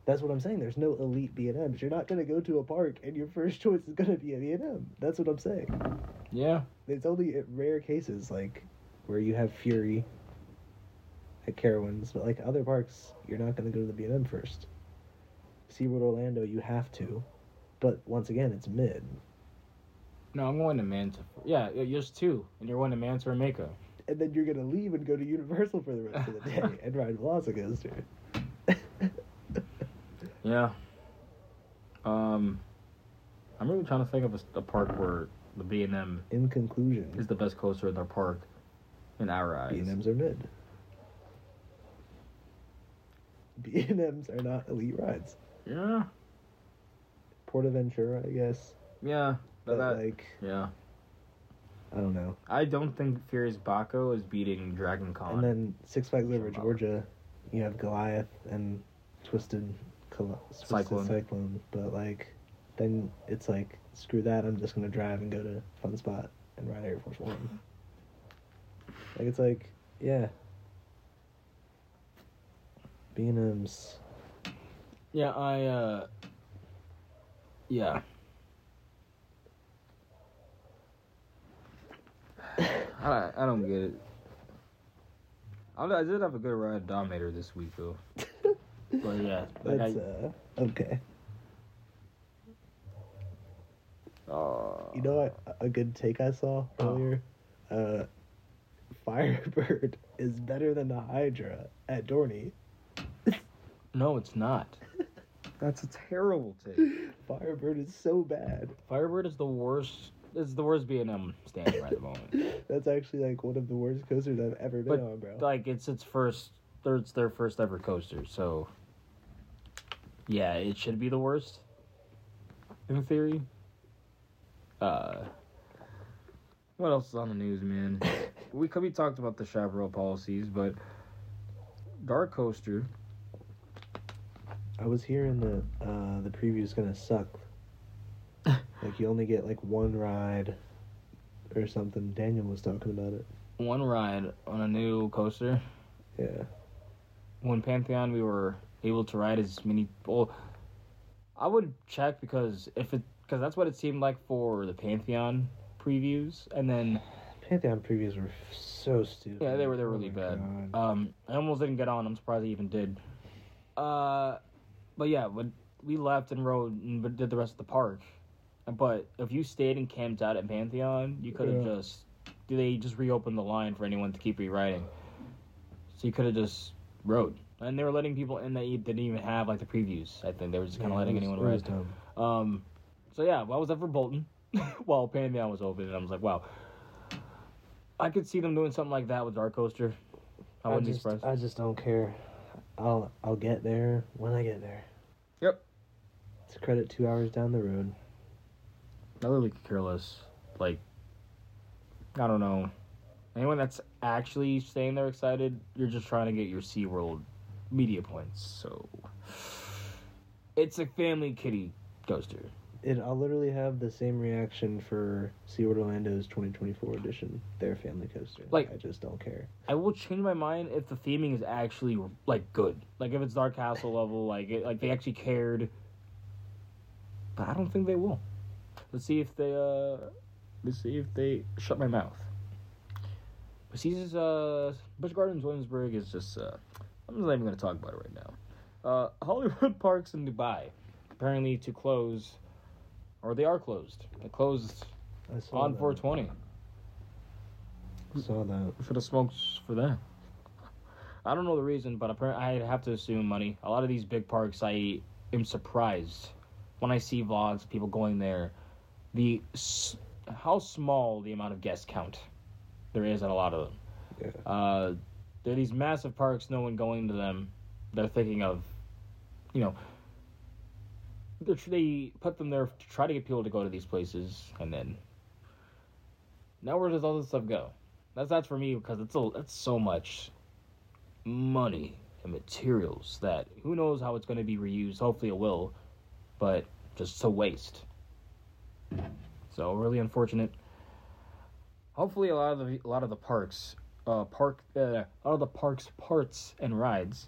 That's what I'm saying. There's no elite B and M's. You're not gonna go to a park and your first choice is gonna be a B and M. That's what I'm saying. Yeah. It's only in rare cases like where you have Fury at Carowinds, but like other parks, you're not going to go to the B&M first. SeaWorld Orlando, you have to, but once again, it's mid. No, I'm going to Manta. Yeah, yours too. And you're going to Manta or Mako. And then you're going to leave and go to Universal for the rest of the day and ride Velocicoaster. Yeah. Um, I'm really trying to think of a, a park where the B and M In conclusion, is the best coaster in their park, in our eyes. B&Ms are mid. B&Ms are not elite rides. Yeah. Portaventura, I guess, Yeah. but But that, like yeah. I don't know. I don't think Furious Baco is beating Dragon Khan. And then Six Flags Over Georgia, you have Goliath and Twisted, Col- Twisted Cyclone. Cyclone. But like, then it's like, screw that. I'm just gonna drive and go to Fun Spot and ride ArieForce One. like it's like, yeah. B and M's. yeah, I. uh Yeah. I I don't get it. I, I did have a good ride at Dominator this week though. But yeah, like That's I, uh okay. uh, You know what? A good take I saw earlier. Uh, Firebird is better than the Hydra at Dorney. No, it's not. That's a terrible take. Firebird is so bad. Firebird is the worst. It's the worst B and M stand right at the moment. That's actually like one of the worst coasters I've ever been But, on, bro. Like it's its first. It's their first ever coaster, so yeah, it should be the worst. In theory. Uh, what else is on the news, man? we could be talked about the chaperone policies, but DarKoaster. I was hearing that uh, the preview is gonna suck. Like you only get like one ride or something. Daniel was talking about it. One ride on a new coaster. Yeah. when Pantheon we were able to ride as many. Well, I would check because if it because that's what it seemed like for the Pantheon previews, and then Pantheon previews were so stupid. yeah, they were they were Oh really my bad. God. Um, I almost didn't get on. I'm surprised I even did. Uh, but yeah, when we left and rode and did the rest of the park, but if you stayed and camped out at Pantheon, you could have Yeah. just they just reopened the line for anyone to keep re-riding. So you could have just rode. And they were letting people in that didn't even have like the previews. I think they were just kind of Yeah, letting was- anyone ride. Um, so yeah, well, I was up for Bolton while Pantheon was open, and I was like, wow, I could see them doing something like that with DarKoaster. I wouldn't just, be surprised. I just don't care. I'll I'll get there when I get there. Yep. It's a credit two hours down the road. I literally could care less. Like, I don't know. Anyone that's actually saying they're excited, you're just trying to get your SeaWorld media points. So, it's a family kitty coaster. It, I'll literally have the same reaction for SeaWorld Orlando's 2024 edition, their family coaster. Like- I just don't care. I will change my mind if the theming is actually like good. Like if it's Darkastle level, like it, like they actually cared. But I don't think they will. Let's see if they uh let's see if they shut my mouth. But Caesar's uh Busch Gardens Williamsburg is just uh I'm not even gonna talk about it right now. Uh Hollywood Parks in Dubai apparently to close or they are closed. They closed on that. 420. Saw that. for the smokes for that. I don't know the reason, but apparently I have to assume money. A lot of these big parks, I am surprised when I see vlogs, people going there. The how small the amount of guest count there is at a lot of them. Yeah. Uh, there are these massive parks. No one going to them. They're thinking of, you know, they're, put them there to try to get people to go to these places, and then now where does all this stuff go? That's that's for me because it's a that's so much money and materials that who knows how it's going to be reused. Hopefully it will, but just a waste. So really unfortunate. Hopefully a lot of the a lot of the parks, uh, park uh, a lot of the parks parts and rides,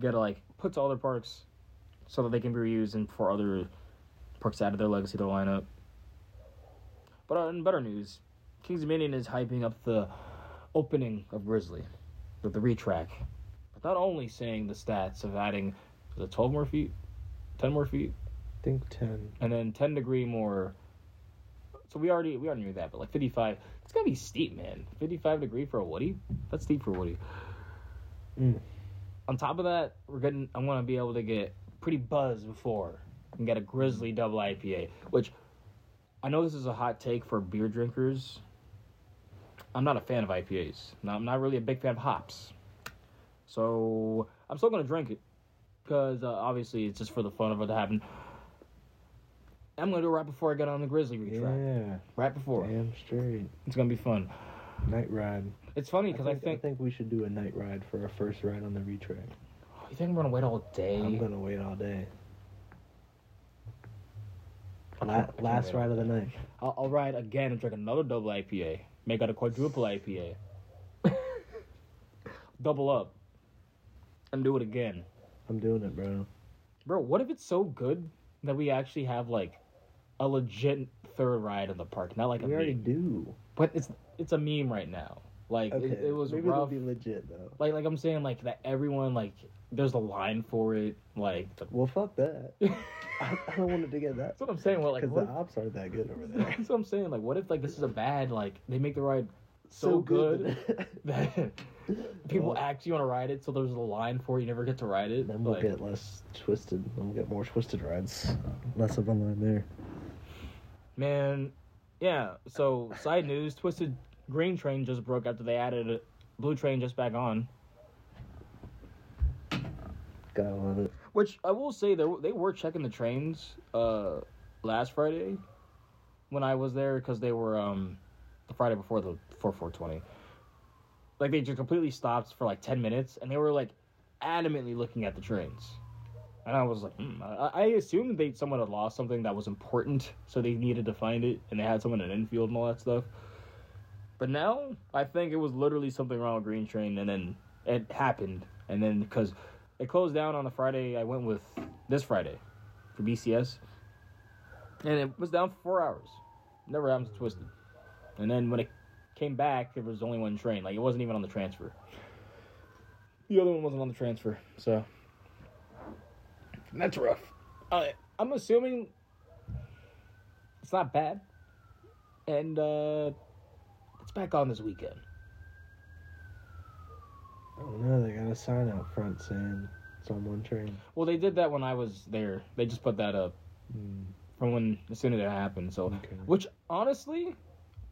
get like put to other parks, so that they can be reused and for other parks out of their legacy their lineup. But uh, in better news, Kings Dominion is hyping up the opening of Grizzly with the retrack. But not only saying the stats of adding the 12 more feet, 10 more feet, I think 10. and then 10 degree more. So we already we already knew that, but like 55, it's gonna be steep, man. 55 degree for a Woody, that's steep for Woody. Mm. On top of that, we're getting. I'm gonna be able to get pretty buzzed before and get a Grizzly double IPA, which I know this is a hot take for beer drinkers. I'm not a fan of IPAs. No, I'm not really a big fan of hops. So I'm still gonna drink it because uh, obviously it's just for the fun of it to happen. I'm gonna do it right before I get on the Grizzly retrack. Yeah. Right before. Damn straight. It's gonna be fun. Night ride. It's funny because I think, I think we should do a night ride for our first ride on the retrack. you think I'm gonna wait all day. I'm gonna wait all day. I La- I last ride of the night. I'll, I'll ride again and drink another double IPA. Make it a quadruple IPA. Double up. And do it again. I'm doing it, bro. Bro, what if it's so good that we actually have like a legit third ride in the park? Not like a we already meme. do. But it's it's a meme right now. Like Okay. it, it was Maybe rough. be legit though. Like like I'm saying like that everyone like there's a line for it. Like the, Well, fuck that. I, I don't want it to get that. that's what I'm saying. Well, like Because the ops aren't that good over there. That's what I'm saying. Like, what if like this is a bad like they make the ride so, good, that people Well, actually want to ride it, so there's a line for it, you never get to ride it. Then we'll Like, get less twisted. Then we'll get more twisted rides. Less of a line there. Man, yeah. So side news: Twisted Green Train just broke after they added a Blue Train just back on. Gotta love it. Which I will say they were- they were checking the trains uh last Friday when I was there because they were um the Friday before the before 420. Like they just completely stopped for like 10 minutes and they were like adamantly looking at the trains. And I was like, hmm. I, I assumed they someone had lost something that was important, so they needed to find it, and they had someone in infield and all that stuff. But now I think it was literally something wrong with Green Train, and then it happened, and then because it closed down on the Friday, I went with this Friday for BCS, and it was down for four hours. Never happens to Twisted. And then when it came back, there was only one train. Like it wasn't even on the transfer. The other one wasn't on the transfer, so that's rough. Uh, I'm assuming it's not bad, and uh, it's back on this weekend. I don't know. They got a sign out front saying it's on one train. Well, they did that when I was there. They just put that up Hmm. from when as soon as it happened. So, Okay. which honestly,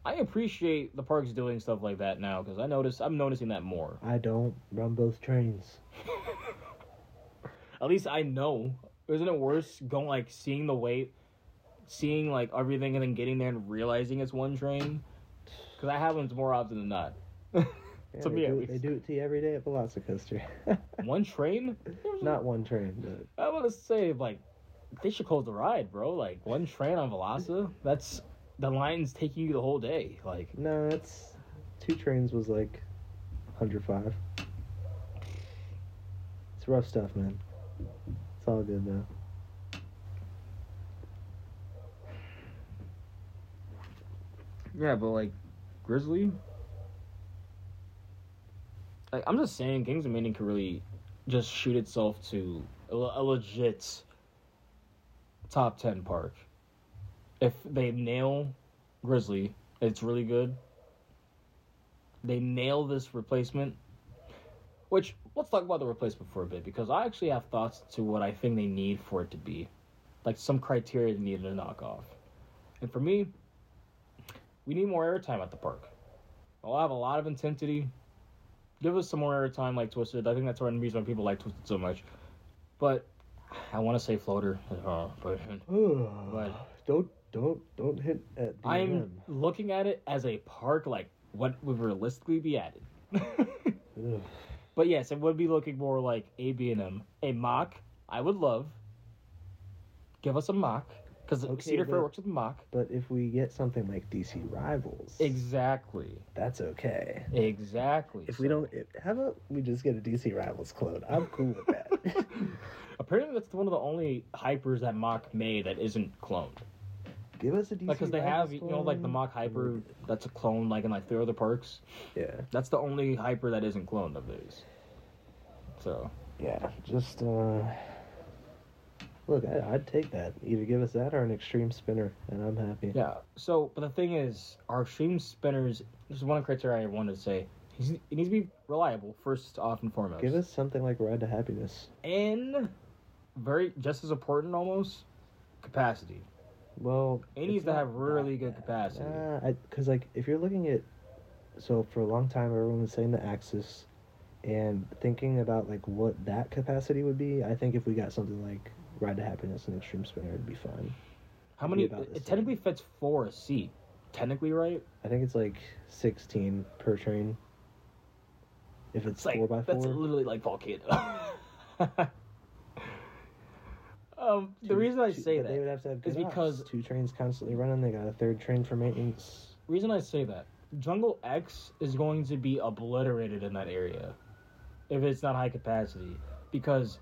I appreciate the parks doing stuff like that now because I notice I'm noticing that more. I don't run both trains. At least I know. Isn't it worse going like seeing the wait, seeing like everything, and then getting there and realizing it's one train? Because that happens more often than not. Yeah, To they, me, do, they do it to you every day at Velocicoaster. one train? Not one train, but I want to say like they should close the ride, bro. Like one train on Velasa, that's the line's taking you the whole day. Like No, it's two trains was like 105. It's rough stuff, man. It's all good though. Yeah, but like Grizzly. Like I'm just saying, Kings of Dominion could really just shoot itself to a, a legit top ten park. If they nail Grizzly, it's really good. They nail this replacement. Which let's talk about the replacement for a bit because I actually have thoughts to what I think they need for it to be, like some criteria they need to knock off. And for me, we need more airtime at the park. I'll have a lot of intensity. Give us some more airtime like Twisted. I think that's one reason why people like Twisted so much. But I want to say floater. Uh, but but don't don't don't hit at I'm looking at it as a park like what would realistically be added. But yes, it would be looking more like a B and M. A Mack, I would love. Give us a Mack because Okay, Cedar Fair works with Mack. But if we get something like DC Rivals, Exactly. that's okay. Exactly. If we don't, if, how about we just get a DC Rivals clone? I'm cool with that. Apparently, that's one of the only hypers that Mack made that isn't cloned. Give us a DC Like, because they have, Rivals you know, like the. Mack hyper that's a clone, like in like three other parks. Yeah, That's the only hyper that isn't cloned of theirs. So, yeah. Just uh, look, I, I'd take that. Either give us that or an extreme spinner, and I'm happy. yeah. So, but the thing is, our extreme spinners, there's one criteria I wanted to say. He's, it needs to be reliable, first off and foremost. Give us something like Ride to Happiness. And, very, just as important almost, capacity. Well, It needs to have really that good capacity. Uh, because like if you're looking at, so for a long time everyone was saying the Axis, and thinking about like what that capacity would be. I think if we got something like Ride to Happiness and Extreme Spinner, it'd be fine. How many? It, the technically fits four a seat. Technically, right? I think it's like 16 per train. If it's, It's like four by that's literally like volcano. um, the Two- reason I two- say but they would have to have is because- two trains constantly running. They got a third train for maintenance. reason I say that Jungle X is going to be obliterated in that area if it's not high capacity because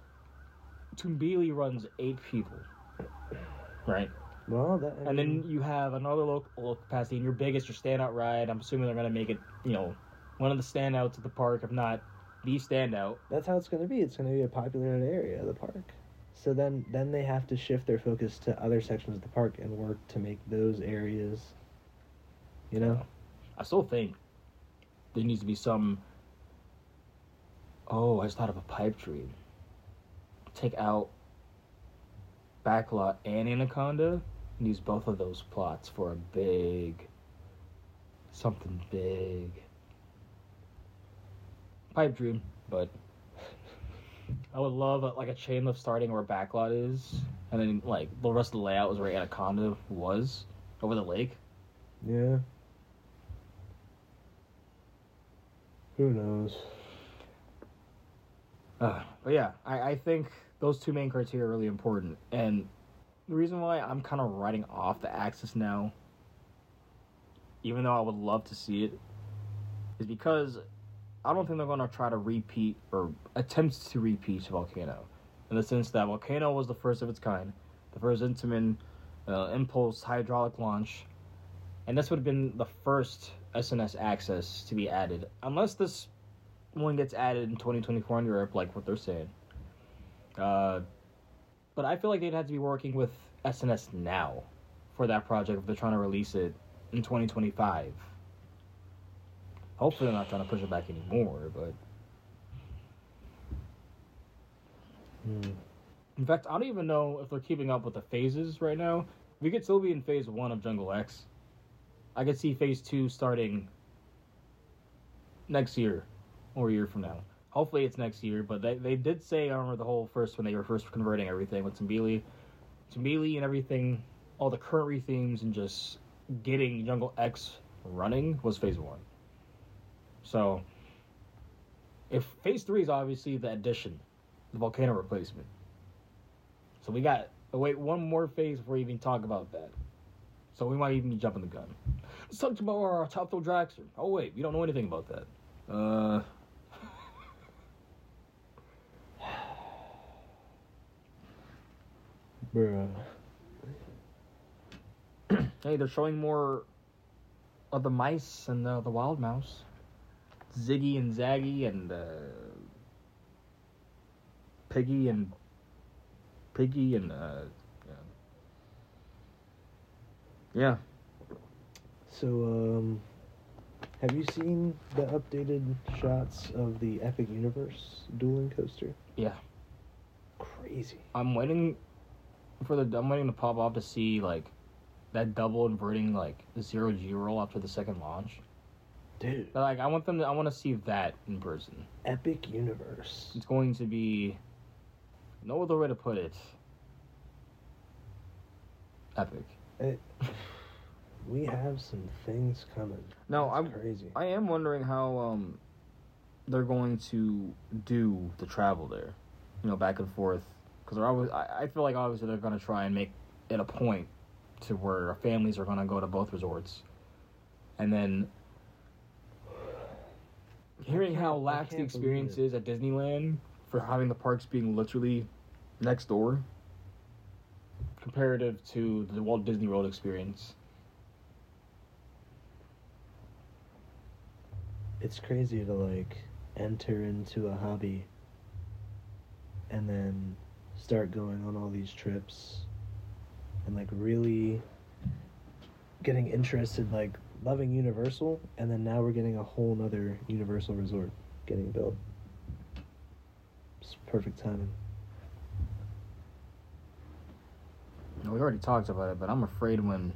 Tumbili runs eight people, right? Well, that I And mean, then you have another low capacity, and your biggest, your standout ride. I'm assuming they're going to make it, you know, one of the standouts at the park, if not the standout. that's how it's going to be. It's going to be a popular area of the park. So then, then they have to shift their focus to other sections of the park and work to make those areas. You know, I still think there needs to be some. Oh, I just thought of a pipe dream. Take out Backlot and Anaconda and use both of those plots for a big. Something big. Pipe dream, but. I would love a, like a chain lift starting where Backlot is, and then like the rest of the layout was where Anaconda was over the lake. yeah. Who knows? Uh, but yeah, I, I think those two main criteria are really important. And the reason why I'm kind of writing off the Axis now, even though I would love to see it, is because I don't think they're going to try to repeat or attempt to repeat Volcano. In the sense that Volcano was the first of its kind, the first Intamin uh, impulse hydraulic launch, and this would have been the first S&S Axis to be added. Unless this one gets added in 2024 in Europe, like what they're saying. Uh, but I feel like they'd have to be working with S&S now for that project if they're trying to release it in 2025. Hopefully, they're not trying to push it back anymore, but. Hmm. In fact, I don't even know if they're keeping up with the phases right now. We could still be in phase one of Jungle X. I could see phase two starting next year or a year from now. Hopefully it's next year, but they, they did say, I remember the whole first when they were first converting everything with Tumbili, Tumbili and everything, all the current rethemes and just getting Jungle X running was phase one. So, if phase three is obviously the addition, the volcano replacement. So we got But wait, one more phase before we even talk about that. So we might even be jumping the gun. Let's talk about our Top Thrill Dragster. Oh wait, we don't know anything about that. Uh. Bruh. hey, they're showing more of the mice and the, the wild mouse. Ziggy and Zaggy and uh, Piggy and Piggy and uh, yeah. yeah. So, um, have you seen the updated shots of the Epic Universe dueling coaster? Yeah. Crazy. I'm waiting for the. I'm waiting to pop off to see like that double inverting like zero G roll after the second launch. Dude. But, like I want them. To, I want to see that in person. Epic Universe. It's going to be. No other way to put it. Epic. It, we have some things coming. No, I'm crazy. I am wondering how um they're going to do the travel there, you know, back and forth. Because they're always, I, I feel like obviously they're going to try and make it a point to where families are going to go to both resorts, and then hearing how lax the experience is at Disneyland for having the parks being literally next door, comparative to the Walt Disney World experience. it's crazy to like enter into a hobby and then start going on all these trips and like really getting interested like loving universal and then now we're getting a whole nother universal resort getting built. It's perfect timing. We already talked about it, but I'm afraid when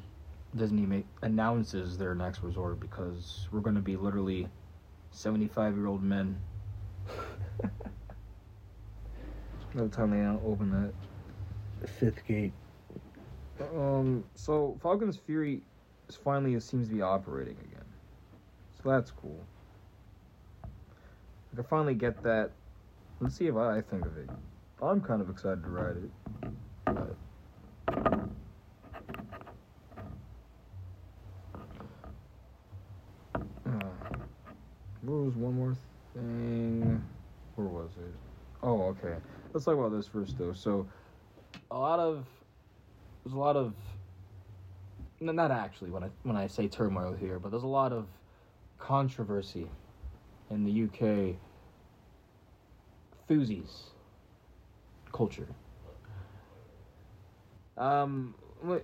Disney make, announces their next resort because we're going to be literally 75 year old men by the time they open that. fifth gate Um, so Falcon's Fury is finally seems to be operating again, so that's cool. I can finally get that. Let's see if I think of it. I'm kind of excited to ride it. But... Uh, what was one more thing? Where was it? Oh, okay. Let's talk about this first, though. So, a lot of there's a lot of not actually when I when I say turmoil here, but there's a lot of controversy in the UK enthusies culture. Um, wh-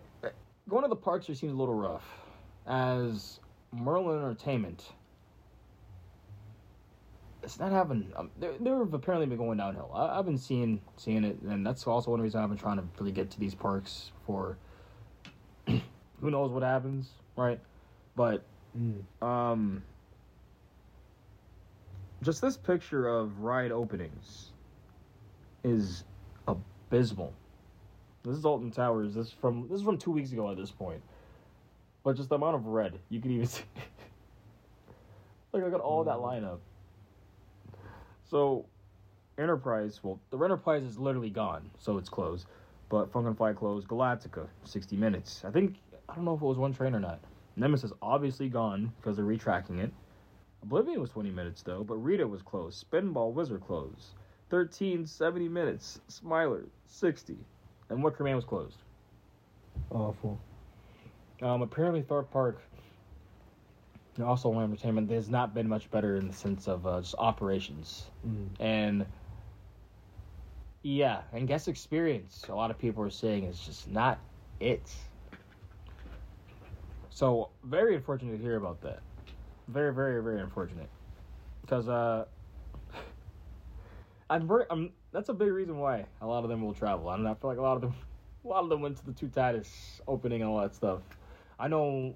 going to the parks here seems a little rough, as Merlin Entertainment. It's not having. Um, they they've apparently been going downhill. I, I've been seeing seeing it, and that's also one reason I've been trying to really get to these parks for. who knows what happens, right? But mm. um, just this picture of ride openings is abysmal. This is Alton Towers. This is from this is from two weeks ago at this point. But just the amount of red you can even see. like I got all that lineup. So, Enterprise. Well, the Enterprise is literally gone, so it's closed. But Funk and Fly closed. Galactica, sixty minutes. I think I don't know if it was one train or not. Nemesis obviously gone because they're retracking it. Oblivion was 20 minutes though, but Rita was closed. Spinball Wizard closed. 13, 70 minutes. Smiler, 60. And Wicker Man was closed. awful Um, apparently, Thorpe Park, and also One Entertainment, has not been much better in the sense of uh, just operations. mm. And yeah, and guest experience, a lot of people are saying is just not it. So very unfortunate to hear about that. Very, very, very unfortunate. Because uh, I'm very, I'm. That's a big reason why a lot of them will travel. I don't know. I feel like a lot of them, a lot of them went to the Toutatis opening and all that stuff. I know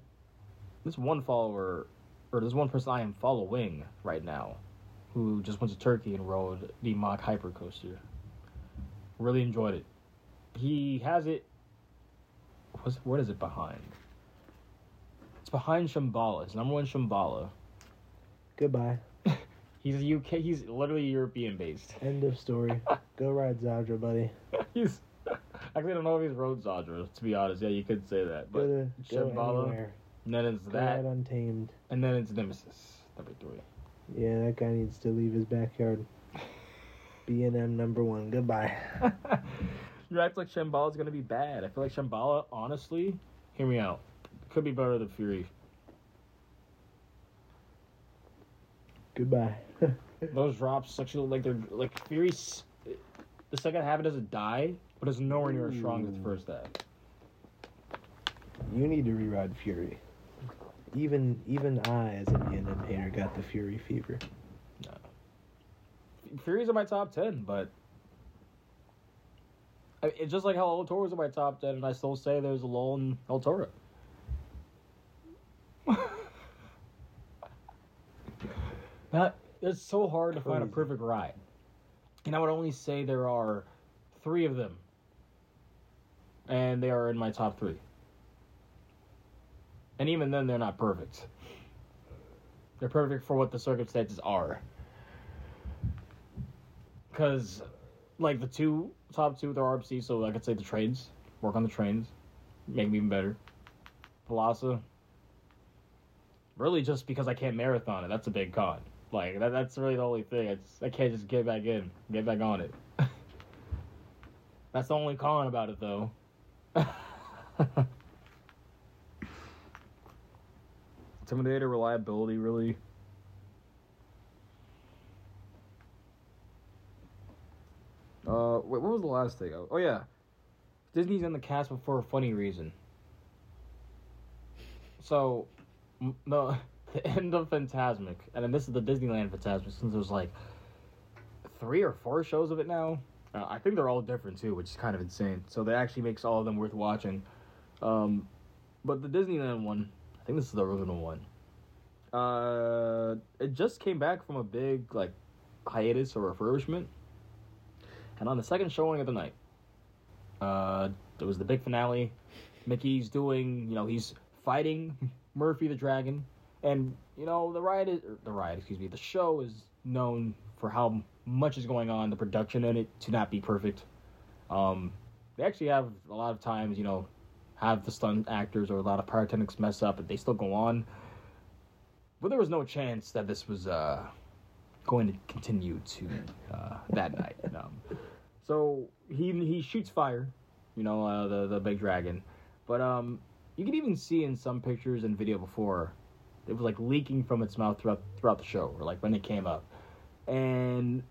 this one follower, or there's one person I am following right now, who just went to Turkey and rode the Mack Hyper Coaster. Really enjoyed it. He has it. What's, what is it behind? It's behind Shambhala. It's number one Shambhala. goodbye He's a UK. He's literally European based. end of story go ride Zadra buddy he's Actually, I don't know if he's rode Zadra, to be honest. Yeah, you could say that. But Go to Shambhala. And then it's that, untamed. and then it's Nemesis, number three. Yeah, that guy needs to leave his backyard. B and M number one. Goodbye. you act like Shambhala's gonna be bad. I feel like Shambhala, honestly, hear me out, could be better than Fury. Goodbye. Those drops actually like they're like Fury's. The second half it doesn't die, but it's nowhere near as strong as the first half. you need to rewrite Fury. Even even I, as a B and M hater, got the Fury fever. No. Fury's in my top ten, but I mean, it's just like how El Toro's in my top ten, and I still say there's a lull in El Toro. that it's so hard to find a perfect ride, and I would only say there are three of them, and they are in my top three. And even then, they're not perfect. They're perfect for what the circumstances are. Because, like, the two top two, they're RMC, so I could say the trains. Work on the trains. Make them even better. Palasa. Really, just because I can't marathon it. That's a big con. Like, that, that's really the only thing. It's, I can't just get back in, get back on it. that's the only con about it, though. Intimidator reliability, really. Uh, wait, what was the last thing? Oh, yeah, Disney's in the cast, for a funny reason. So, the the end of Fantasmic, and then this is the Disneyland Fantasmic, since there's like three or four shows of it now. Uh, I think they're all different too, which is kind of insane. So that actually makes all of them worth watching. Um, but the Disneyland one, I think this is the original one. Uh, it just came back from a big like hiatus or refurbishment, and on the second showing of the night, uh, there was the big finale. Mickey's doing, you know, he's fighting Murphy the Dragon, and you know the ride is er, the ride, excuse me, the show is known for how much is going on, the production in it to not be perfect. Um, they actually have a lot of times, you know, have the stunt actors or a lot of pyrotechnics mess up, but they still go on. But there was no chance that this was uh, going to continue to uh, that night. Um, so he he shoots fire, you know, uh, the the big dragon, but um, you can even see in some pictures and video before, it was like leaking from its mouth throughout throughout the show, or like when it came up, and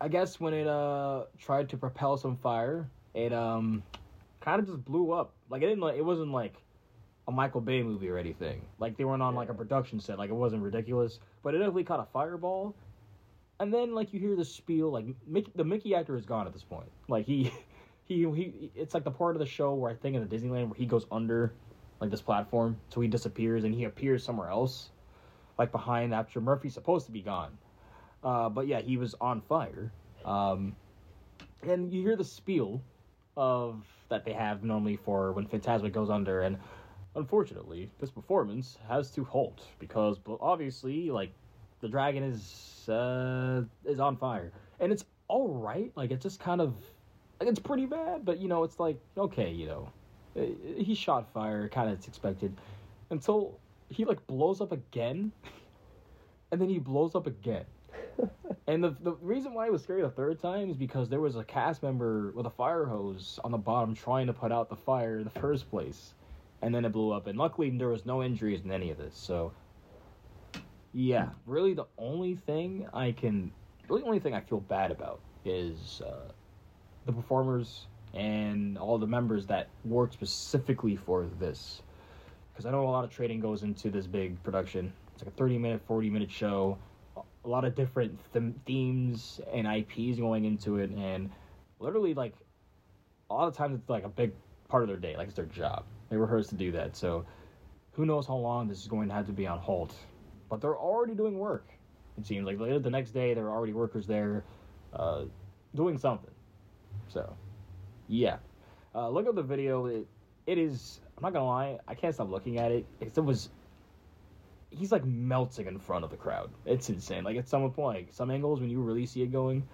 I guess when it uh tried to propel some fire, it um kind of just blew up. Like it didn't like it wasn't like a Michael Bay movie or anything. Like they weren't on like a production set. Like it wasn't ridiculous, but it definitely caught a fireball. And then like you hear the spiel, like Mickey, the Mickey actor is gone at this point. Like he, he, he. It's like the part of the show where I think in the Disneyland where he goes under, like this platform, so he disappears and he appears somewhere else, like behind after Murphy's supposed to be gone. Uh, but yeah, he was on fire. Um, and you hear the spiel of that they have normally for when Phantasma goes under, and unfortunately, this performance has to halt because obviously, like the dragon is uh, is on fire, and it's all right. Like it's just kind of like it's pretty bad, but you know, it's like okay, you know, he shot fire, kind of it's expected, until he like blows up again, and then he blows up again. And the the reason why it was scary the third time is because there was a cast member with a fire hose on the bottom trying to put out the fire in the first place, and then it blew up. And luckily there was no injuries in any of this. So, yeah, really the only thing I can, really the only thing I feel bad about is uh, the performers and all the members that work specifically for this, because I know a lot of training goes into this big production. It's like a thirty minute, forty minute show a lot of different them- themes and IPs going into it, and literally like a lot of times it's like a big part of their day, like it's their job. They rehearse to do that, so who knows how long this is going to have to be on hold. But they're already doing work. It seems like later the next day there are already workers there, uh, doing something. So, yeah, uh, look up the video. It it is. I'm not gonna lie. I can't stop looking at it. It was he's like melting in front of the crowd. It's insane. Like at some point, like some angles when you really see it going,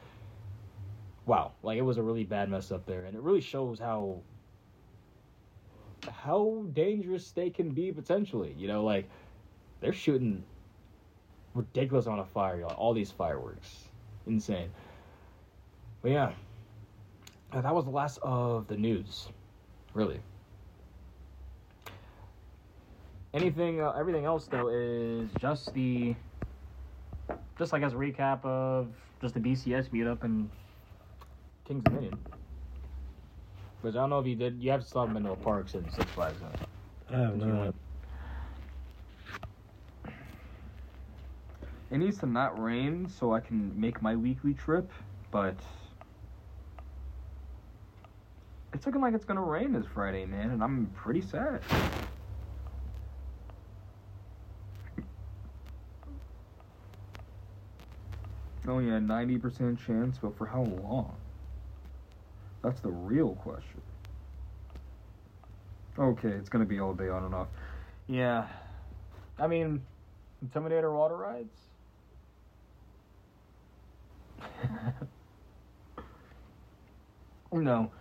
wow, like it was a really bad mess up there, and it really shows how how dangerous they can be potentially. You know, like they're shooting ridiculous amount of fire, all these fireworks, insane. But yeah, that was the last of the news, really. Anything, uh, everything else though is just the, just like as a recap of just the BCS meetup and Kings Dominion. Because I don't know if you did, you have to stop been to a park since Six Flags. Huh? I have You no. went. It needs to not rain so I can make my weekly trip, but it's looking like it's gonna rain this Friday, man, and I'm pretty sad. Yeah, ninety percent chance, but for how long? That's the real question. Okay, it's gonna be all day on and off. Yeah, I mean, Intimidator water rides. no,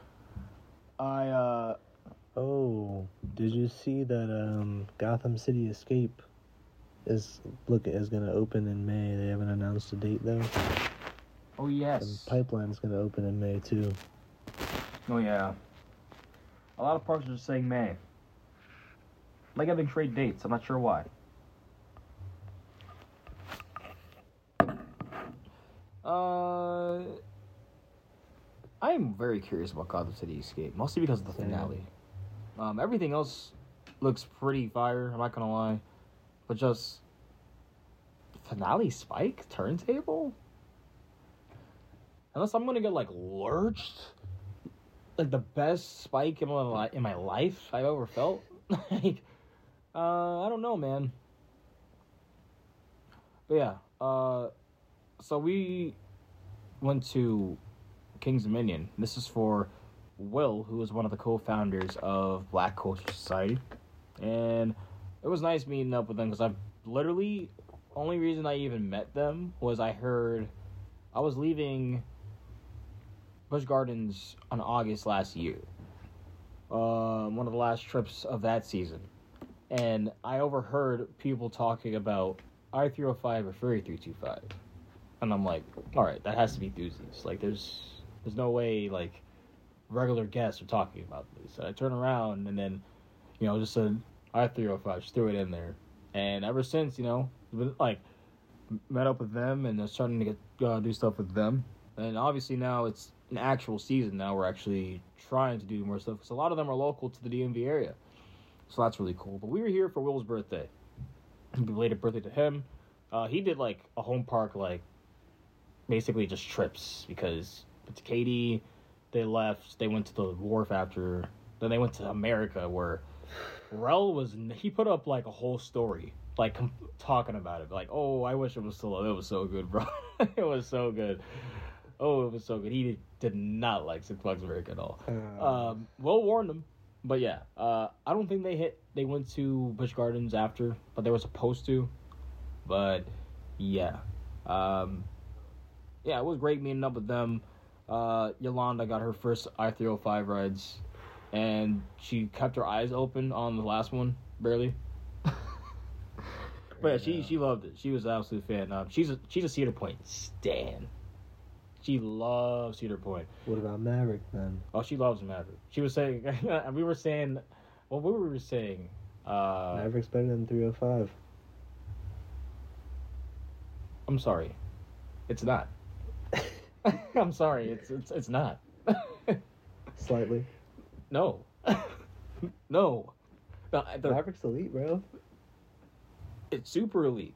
I uh Oh, did you see that um, Gotham City Escape is look is gonna open in May? They haven't announced a date though. oh And yes, Pipeline's gonna open in May too. oh yeah. A lot of parks are just saying May. Like having trade dates. I'm not sure why. Uh, I'm very curious about Gotham City Escape, mostly because of the finale. Um, everything else looks pretty fire. I'm not gonna lie, but just finale spike turntable. Unless I'm gonna get like lurched, like the best spike in my in my life I've ever felt. like, uh, I don't know, man. But yeah, uh, so we went to King's Dominion. This is for Will, who is one of the co-founders of Black Culture Society, and it was nice meeting up with them because I literally only reason I even met them was I heard I was leaving Busch Gardens on August last year, uh, one of the last trips of that season, and I overheard people talking about I three hundred five or Fury three two five, and I'm like, all right, that has to be doozies. Like, there's there's no way like regular guests are talking about this. And I turn around and then, you know, just said I three hundred five, just threw it in there, and ever since, you know, like met up with them and starting to get uh, do stuff with them, and obviously now it's an actual season. Now we're actually trying to do more stuff because a lot of them are local to the DMV area, so that's really cool. But we were here for Will's birthday, belated birthday to him. Uh, he did like a home park, like basically just trips because it's Katie. They left. They went to the wharf after. Then they went to America where Rel was. He put up like a whole story, like com- talking about it. Like, oh, I wish it was still. It was so good, bro. it was so good. Oh, it was so good. He did not like Six Flags America at all. Uh, Um, well warned them, but yeah, uh, I don't think they hit. They went to Busch Gardens after, but they were supposed to. But yeah, um, yeah, it was great meeting up with them. Uh, Yolanda got her first I three hundred five rides, and she kept her eyes open on the last one, barely. but yeah, she she loved it. She was an absolute fan. Um, she's a she's a Cedar Point stan. She loves Cedar Point. what about Maverick then? Oh, she loves Maverick. She was saying, and we were saying, well, what were we saying? Uh, Maverick's better than 305. I'm sorry, it's not. I'm sorry, it's it's it's not. Slightly. No. no. The Maverick's elite, bro. It's super elite.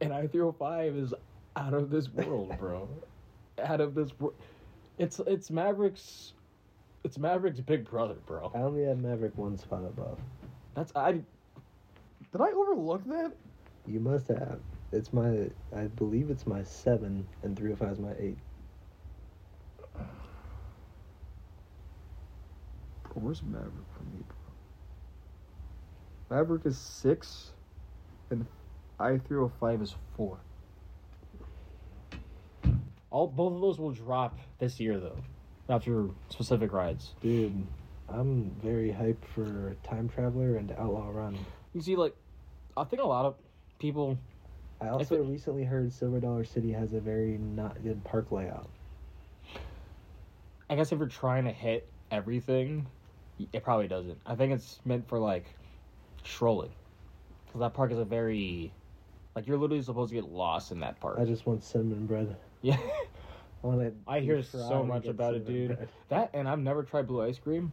And I three hundred five is out of this world, bro. out of this world. It's it's Maverick's it's Maverick's big brother, bro. I only had Maverick one spot above. That's I Did I overlook that? You must have. It's my I believe it's my 7 and 305 is my 8. Or where's Maverick from bro? Maverick is six, and I three hundred five is four. All both of those will drop this year though, after specific rides. Dude, I'm very hyped for Time Traveler and Outlaw Run. You see, like, I think a lot of people. I also it, recently heard Silver Dollar City has a very not good park layout. I guess if you're trying to hit everything, it probably doesn't. I think it's meant for like strolling, because that park is a very, like, you're literally supposed to get lost in that park. I just want cinnamon bread. yeah. I want. I hear so much about it, dude. bread. That and I've never tried blue ice cream.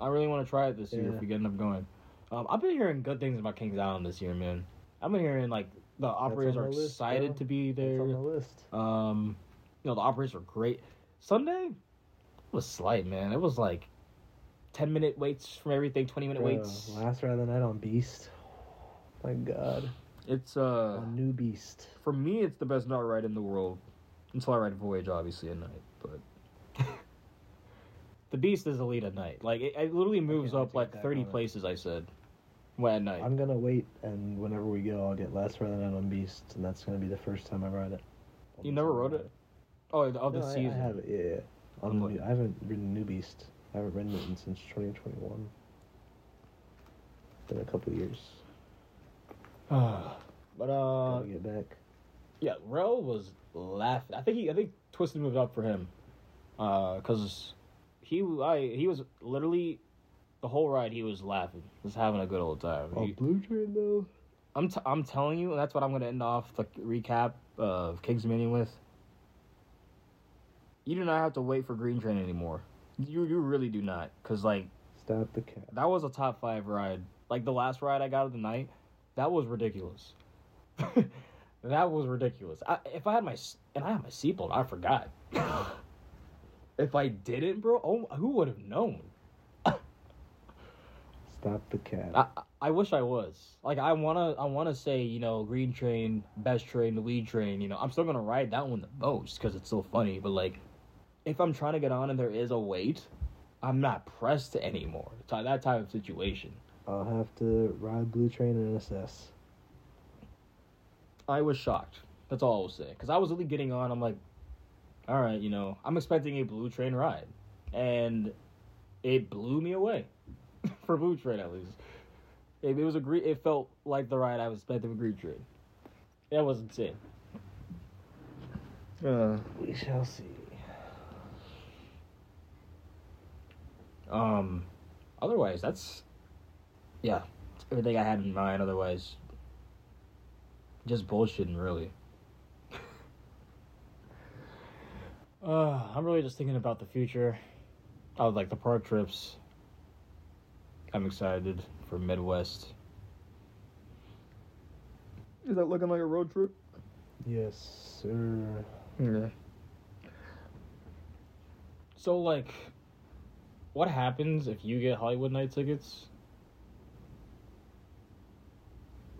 I really want to try it this year Yeah. if we end up going. Um, I've been hearing good things about Kings Island this year, man. I've been hearing like the operators are list, excited bro. to be there. It's on the list. Um, you know the operators are great. Sunday was slight, man. It was like ten minute waits from everything, twenty minute Bro, waits. last ride of the night on Beast. My God, It's uh on New Beast. for me, it's the best night ride in the world. Until I ride Voyage, obviously at night, but the Beast is elite at night. Like it, it literally moves up like thirty on it. places. I said, well, at night. I'm gonna wait, and whenever we go, I'll get last ride of the night on Beast, and that's gonna be the first time I ride it. You never rode it? Oh, of the No, I- season. I, have it. Yeah, yeah. On I'm the new- I haven't ridden New Beast. I haven't ridden it since 2021. Been a couple years. but uh, get back. yeah, Rel was laughing. I think he, I think Twisted moved up for him, uh, cause he, I, he was literally the whole ride. He was laughing, just having a good old time. Oh, He- Blue Train though. I'm t- I'm telling you, and that's what I'm gonna end off the recap of King's Dominion with. You do not have to wait for Green Train anymore. You you really do not, cause like Stop the cat. that was a top five ride. Like the last ride I got of the night, that was ridiculous. that was ridiculous. I, if I had my and I had my seatbelt, I forgot. if I didn't, bro, oh, who would have known? Stop the cat. I, I- wish I was. Like I wanna I wanna say, you know, green train, best train, the lead train, you know, I'm still gonna ride that one the most because it's so funny, but like if I'm trying to get on and there is a wait, I'm not pressed anymore. It's that type of situation. I'll have to ride Blue Train and assess. I was shocked. That's all I will say. Because I was really getting on. I'm like, all right, you know, I'm expecting a blue train ride. And it blew me away. For blue train, at least. It, it was a great, it felt like the ride I was expecting for green train. That was insane. Uh, We shall see. Um, otherwise, that's, yeah, that's everything I had in mind. Otherwise, just bullshitting, really. Uh, I'm really just thinking about the future. I would like the park trips. I'm excited for Midwest. Is that looking like a road trip? Yes, sir. Yeah. So, like, what happens if you get Holiwood night tickets,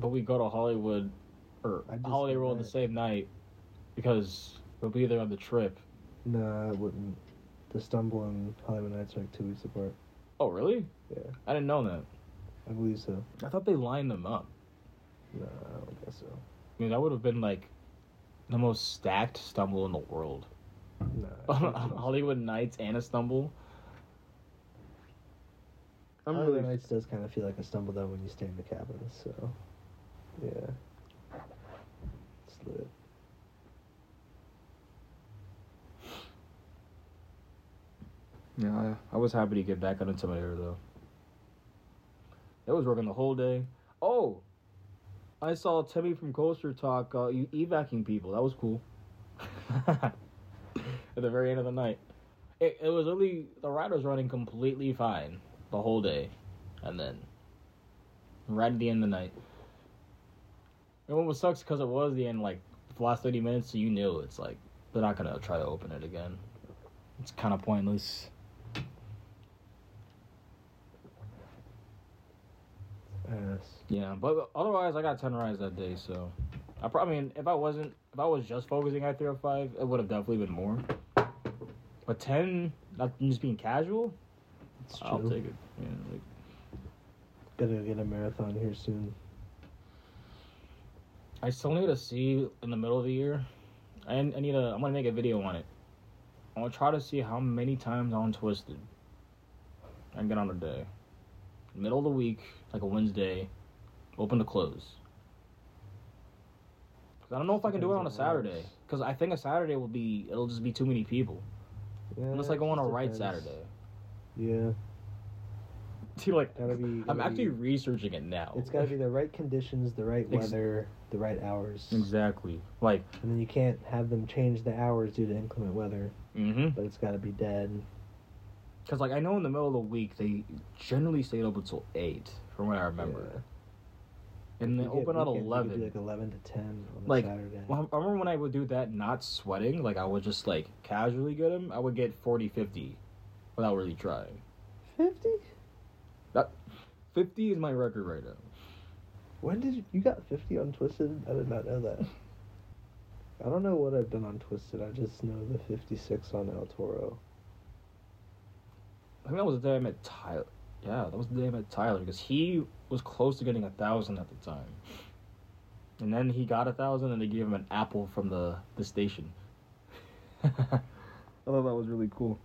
but we go to Hollywood or Holiday World the same night because we'll be there on the trip? No, I wouldn't. The Stumble and Holiwood Nights are like two weeks apart. Oh, really? Yeah, I didn't know that. I believe so. I thought they lined them up. No, I don't guess so. I mean, that would have been like the most stacked stumble in the world. No. I think so. Holiwood Nights and a stumble. I'm Holiwood really Nights does kind of feel like a stumble though when you stay in the cabin. So, yeah. It's lit. Yeah, I, I was happy to get back out into my air though. It was working the whole day. Oh, I saw Timmy from Coaster Talk uh, evacuating people. That was cool. At the very end of the night, it, it was really the ride was running completely fine the whole day, and then right at the end of the night. And what was sucks because it was the end, like the last thirty minutes, so you knew it's like they're not gonna try to open it again. It's kind of pointless. Ass. Yeah, but otherwise, I got ten rides that day, so I probably I mean if I wasn't if I was just focusing at three or five, it would have definitely been more. But ten, not just being casual, It's I'll true. take it. Yeah, like, Gotta go get a marathon here soon. I still need to see in the middle of the year. I, I need a. I'm gonna make a video on it. I'm gonna try to see how many times on Twisted I can get on a day. Middle of the week, like a Wednesday, open to close. I don't know if I can do it on a Saturday. Because I think a Saturday will be. It'll just be too many people. Yeah, Unless I go on a right. Saturday. Yeah, See, like, gotta be. I'm gotta actually be- researching it now. It's got to be the right conditions, the right Ex- weather, the right hours, Exactly. Like, and then you can't have them change the hours due to inclement weather. mm-hmm. But it's got to be dead. Because, like, I know in the middle of the week, they generally stayed open until 8, from what I remember. Yeah. And they get open at weekends, you could 11. do like eleven to ten on Like, Saturday. Well, I remember when I would do that not sweating, like, I would just, like, casually get them, I would get 40, 50 without really trying. Fifty? That 50 is my record right now. When did you, you got fifty on Twisted? I did not know that. I don't know what I've done on Twisted. I just know the fifty-six on El Toro. I think that was the day I met Tyler. Yeah, that was the day I met Tyler because he was close to getting a thousand at the time, and then he got a thousand, and they gave him an apple from the the station. I thought that was really cool.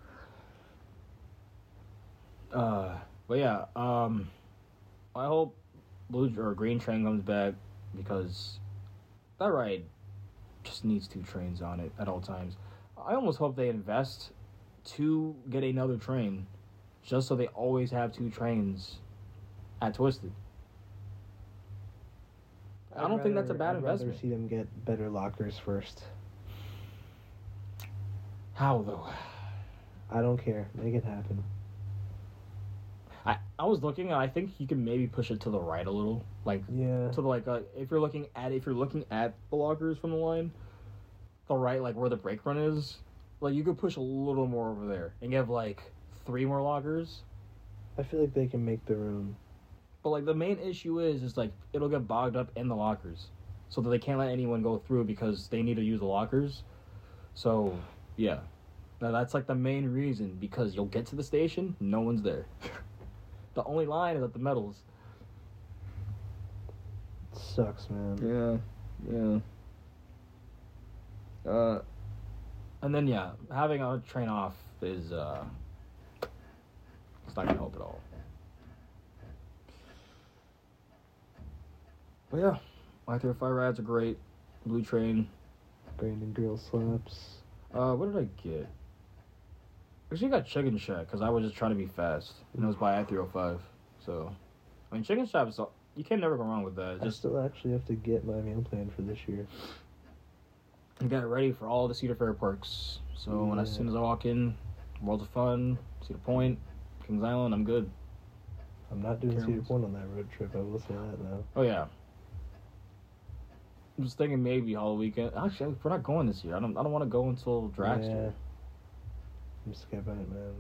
Uh, but yeah, um, I hope Blue or Green Train comes back because that ride just needs two trains on it at all times. I almost hope they invest to get another train just so they always have two trains at Twisted. I I'd don't think that's a bad I'd rather investment. see them get better lockers first. How though? I don't care. Make it happen. I I was looking and I think you can maybe push it to the right a little, like Yeah. to the like uh, if you're looking at if you're looking at the lockers from the line, the right like where the brake run is, like you could push a little more over there and give like three more lockers. I feel like they can make their own. But like the main issue is is like it'll get bogged up in the lockers, so that they can't let anyone go through because they need to use the lockers. So yeah, now that's like the main reason because you'll get to the station, no one's there. the only line is at the metals. sucks, man. Yeah, yeah. Uh, and then yeah, having a train off is uh, it's not gonna help at all. But yeah, my three five rides are great. Blue Train. Brandon Grill slaps. Uh, what did I get? Actually, got Chicken Shack because I was just trying to be fast, and it was by I three hundred five. So, I mean, Chicken Shack is you can't never go wrong with that. I Just still actually have to get my meal plan for this year. and get ready for all the Cedar Fair parks. So when as Yeah. soon as I walk in, World of Fun, Cedar Point, Kings Island, I'm good. I'm not doing Cedar Carol's. Point on that road trip. I will say that though. Oh yeah. I'm just thinking maybe all weekend. Actually, we're not going this year. I don't. I don't want to go until Dragster. Yeah. I'm skipping it, man.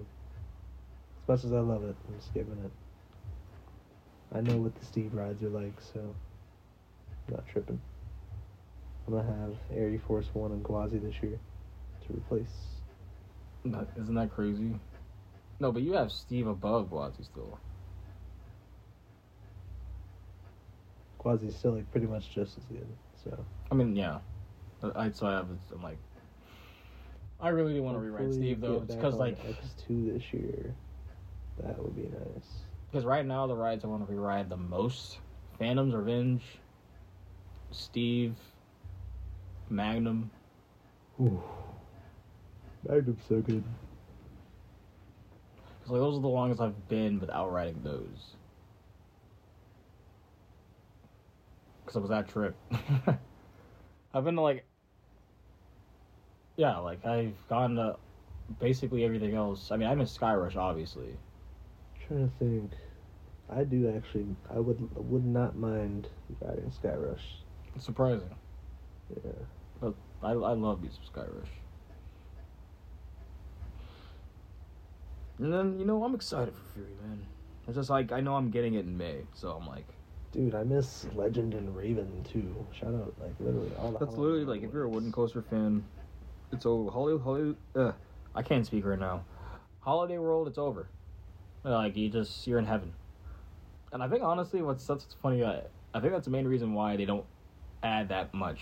As much as I love it, I'm skipping it. I know what the Steve rides are like, so I'm not tripping. I'm gonna have Air Force One and Gwazi this year to replace. Isn't that crazy? No, but you have Steve above Gwazi still. Gwazi's still like pretty much just as good. So I mean, yeah. I so I have. I'm like. I really do want to rewrite Steve though, because like, X2 this year. That would be nice. because right now the rides I want to rewrite the most: Phantom's Revenge, Steve, Magnum. Ooh. Magnum's so good. Because like, those are the longest I've been without riding those. Because it was that trip. I've been to like, yeah, like I've gone to basically everything else. I mean, I'm in Skyrush, obviously. trying to think. I do actually. I would would not mind riding Skyrush. It's surprising. Yeah. but I, I love me some Skyrush. And then, you know, I'm excited for Fury, man. It's just like, I know I'm getting it in May, so I'm like, Dude, I miss Legend and Raven too. Shout out, like literally all. That's literally like if you're a. Wooden Coaster fan, it's over. Hollywood, Hollywood. Uh, I can't speak right now. Holiday World, it's over. Like you just you're in heaven. And I think honestly, what's that's funny. I, I think that's the main reason why they don't add that much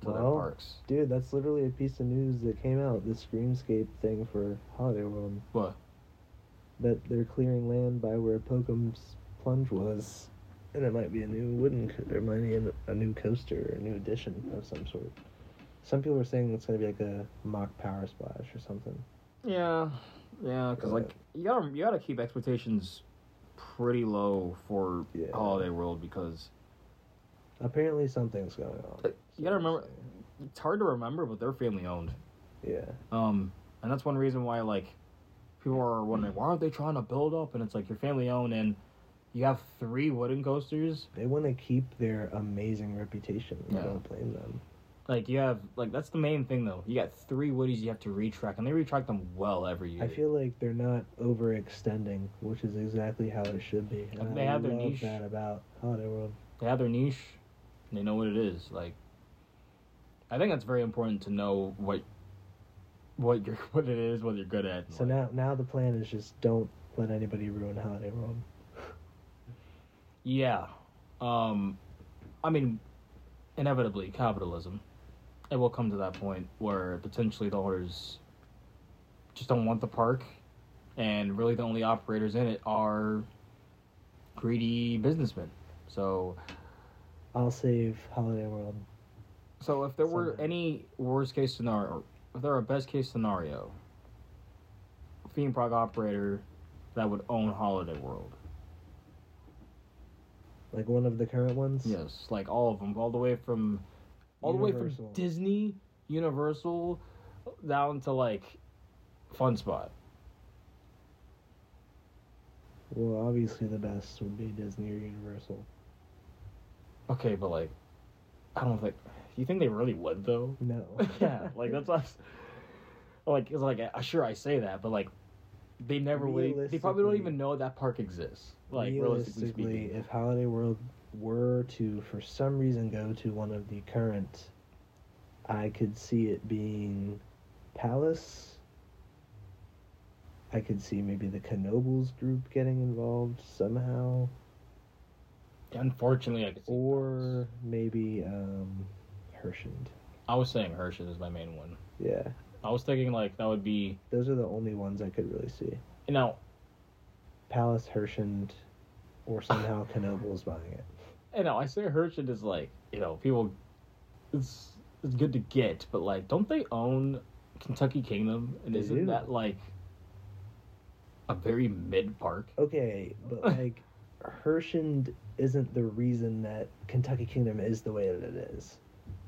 to their Well, parks. Dude, that's literally a piece of news that came out. The Screamscape thing for Holiday World. What? That they're clearing land by where Pilgrim's Plunge was, and it might be a new wooden. Co- there might be a, a new coaster or a new addition of some sort. Some people are saying it's gonna be like a Mack power splash or something. Yeah, yeah, because like you gotta you gotta keep expectations pretty low for Yeah. Holiday World because Apparently, something's going on. You gotta remember- it's hard to remember, but they're family owned. Yeah. Um, and that's one reason why like people are wondering why aren't they trying to build up? And it's like you're family owned and you have three wooden coasters. They want to keep their amazing reputation. I Yeah. don't blame them. Like you have like that's the main thing though. You got three woodies you have to retrack, and they retrack them well every year. I feel like they're not overextending, which is exactly how it should be. And they I have their niche. that about Holiday World. they have their niche. They know what it is. Like, I think that's very important to know what what you're what it is, what you're good at. So now, now the plan is just don't let anybody ruin Holiday World. Yeah. Um I mean inevitably capitalism. It will come to that point where potentially the owners just don't want the park and really the only operators in it are greedy businessmen. So I'll save Holiday World. so if there were any worst case scenario if there were a best case scenario theme park operator that would own Holiday World. Like one of the current ones. Yes, like all of them, all the way from, all the way from Disney, Universal, down to like, Fun Spot. Well, obviously the best would be Disney or Universal. Okay, but like, I don't think. You think they really would though? No. yeah, like that's us. Like, it's like uh, sure I say that, but like, they never would. They probably don't even know that park exists. Like realistically, realistically, speaking. if Holiday World were to, for some reason, go to one of the current, I could see it being Palace. I could see maybe the Knoebels group getting involved somehow, Unfortunately, I could see. or maybe um, Herschend. I was saying Herschend is my main one. Yeah, I was thinking like that would be those are the only ones I could really see. you know Palace, Herschend, or somehow Knoebels buying it. You know, I say Hershey is like, you know, people it's it's good to get, but like don't they own Kentucky Kingdom? And They isn't do. that like a very mid park? Okay, but like Herschend isn't the reason that Kentucky Kingdom is the way that it is.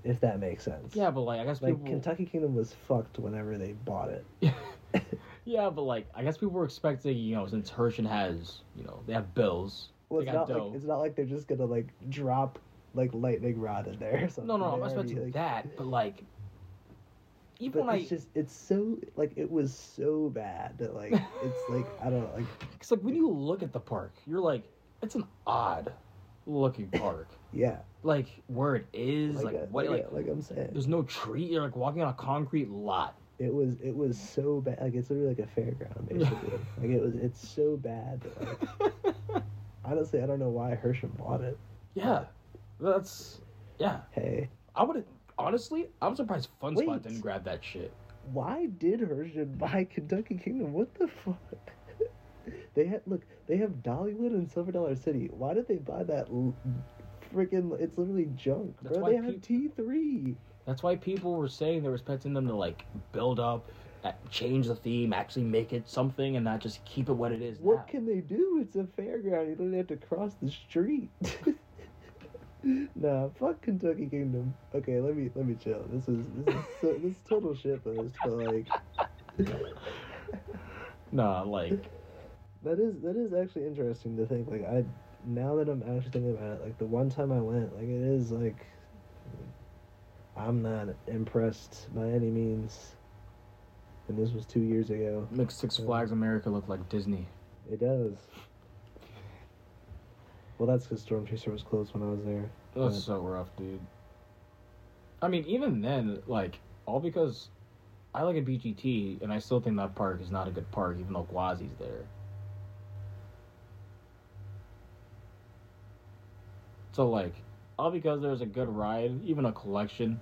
If that makes sense. Yeah, but like I guess Like people Kentucky Kingdom was fucked whenever they bought it. Yeah, but like I guess people were expecting, you know, since Hershey has, you know, they have bills. Well, got not dough. like it's not like they're just gonna like drop like lightning rod in there or something. no, no, I'm not expecting like- that, but like even But when I it's just it's so like it was so bad that like it's like I don't know like Cause like when you look at the park, you're like, it's an odd looking park. yeah like where it is, like, uh, what, like, uh, like I'm saying there's no tree. You're like walking on a concrete lot. it was it was so bad like it's literally like a fairground basically like it was it's so bad that like honestly I don't know why Hershey bought it. yeah, that's yeah. Hey, I would honestly, I'm surprised Fun Spot Wait. didn't grab that shit. why did Hershey buy Kentucky Kingdom? What the fuck? they had look. They have Dollywood and Silver Dollar City. Why did they buy that? l- Freaking! It's literally junk, That's bro. why They have peop- T three. That's why people were saying they were expecting them to like build up, change the theme, actually make it something, and not just keep it what it is What now. can they do? It's a fairground. You don't have to cross the street. nah, fuck Kentucky Kingdom. Okay, let me let me chill. This is this is so, this is total shit post, but like Nah, like that is that is actually interesting to think. Like I now that I'm actually thinking about it, like the one time I went, like it is like I'm not impressed by any means. And this was two years ago. makes Six Flags America look like Disney. It does. Well, that's because Storm Chaser was closed when I was there. That's But- so rough, dude. I mean, even then, like, all because I like a BGT, and I still think that park is not a good park, even though Gwazi's there. So, like, all because there's a good ride, even a collection,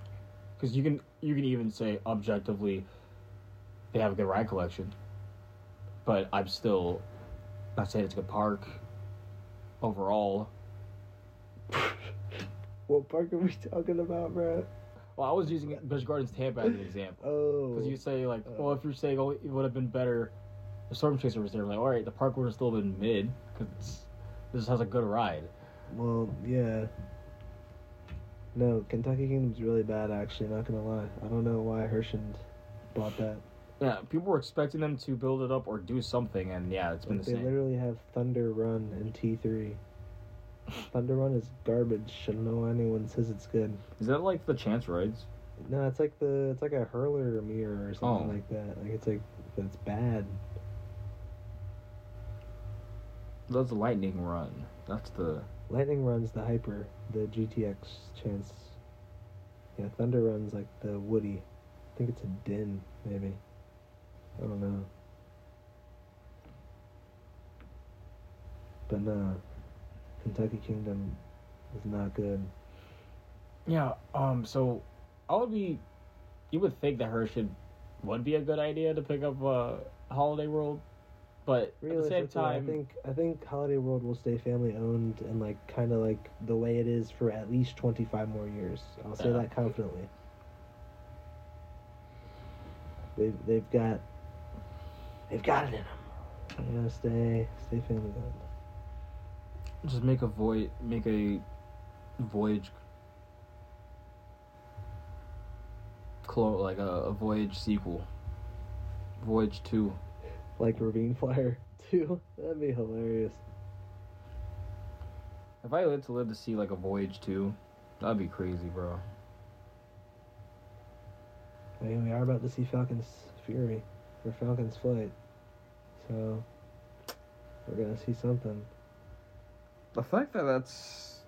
because you can you can even say objectively they have a good ride collection, but I'm still not saying it's a good park overall. What park are we talking about, bro? Well, I was using Busch Gardens Tampa as an example Oh, because you say like, Uh. well, if you're saying oh, it would have been better, the Storm Chaser was there. Like, all right, the park would have still been mid because this has a good ride. well, yeah. No, Kentucky Kingdom's really bad. Actually, not gonna lie. I don't know why Herschend bought that. Yeah, people were expecting them to build it up or do something, and yeah, it's been Like, the they same. literally have Thunder Run and T three. Thunder Run is garbage. I don't know why anyone says it's good. Is that like the chance rides? No, it's like the it's like a hurler mirror or something Oh. like that. Like it's like it's bad. That's the lightning run. That's the Lightning Run's the hyper, the GTX chance. Yeah, Thunder Run's like the Woody. I think it's a Dinn, maybe. I don't know. But no, Kentucky Kingdom is not good. yeah. Um. So I would be. You would think that Hershey would be a good idea to pick up uh, Holiday World, but at the same time, I think I think Holiday World will stay family owned and like kind of like the way it is for at least twenty five more years. I'll say Yeah. that confidently. They've they've got they've got it in them. They're gonna stay stay family owned. just make a void, make a voyage, clo- like a, a voyage sequel, Voyage Two. Like Ravine Flyer two. That'd be hilarious. If I lived to live to see like a Voyage Two, that'd be crazy, bro. I mean, we are about to see Falcon's Fury or Falcon's Flight, so we're gonna see something. The fact that that's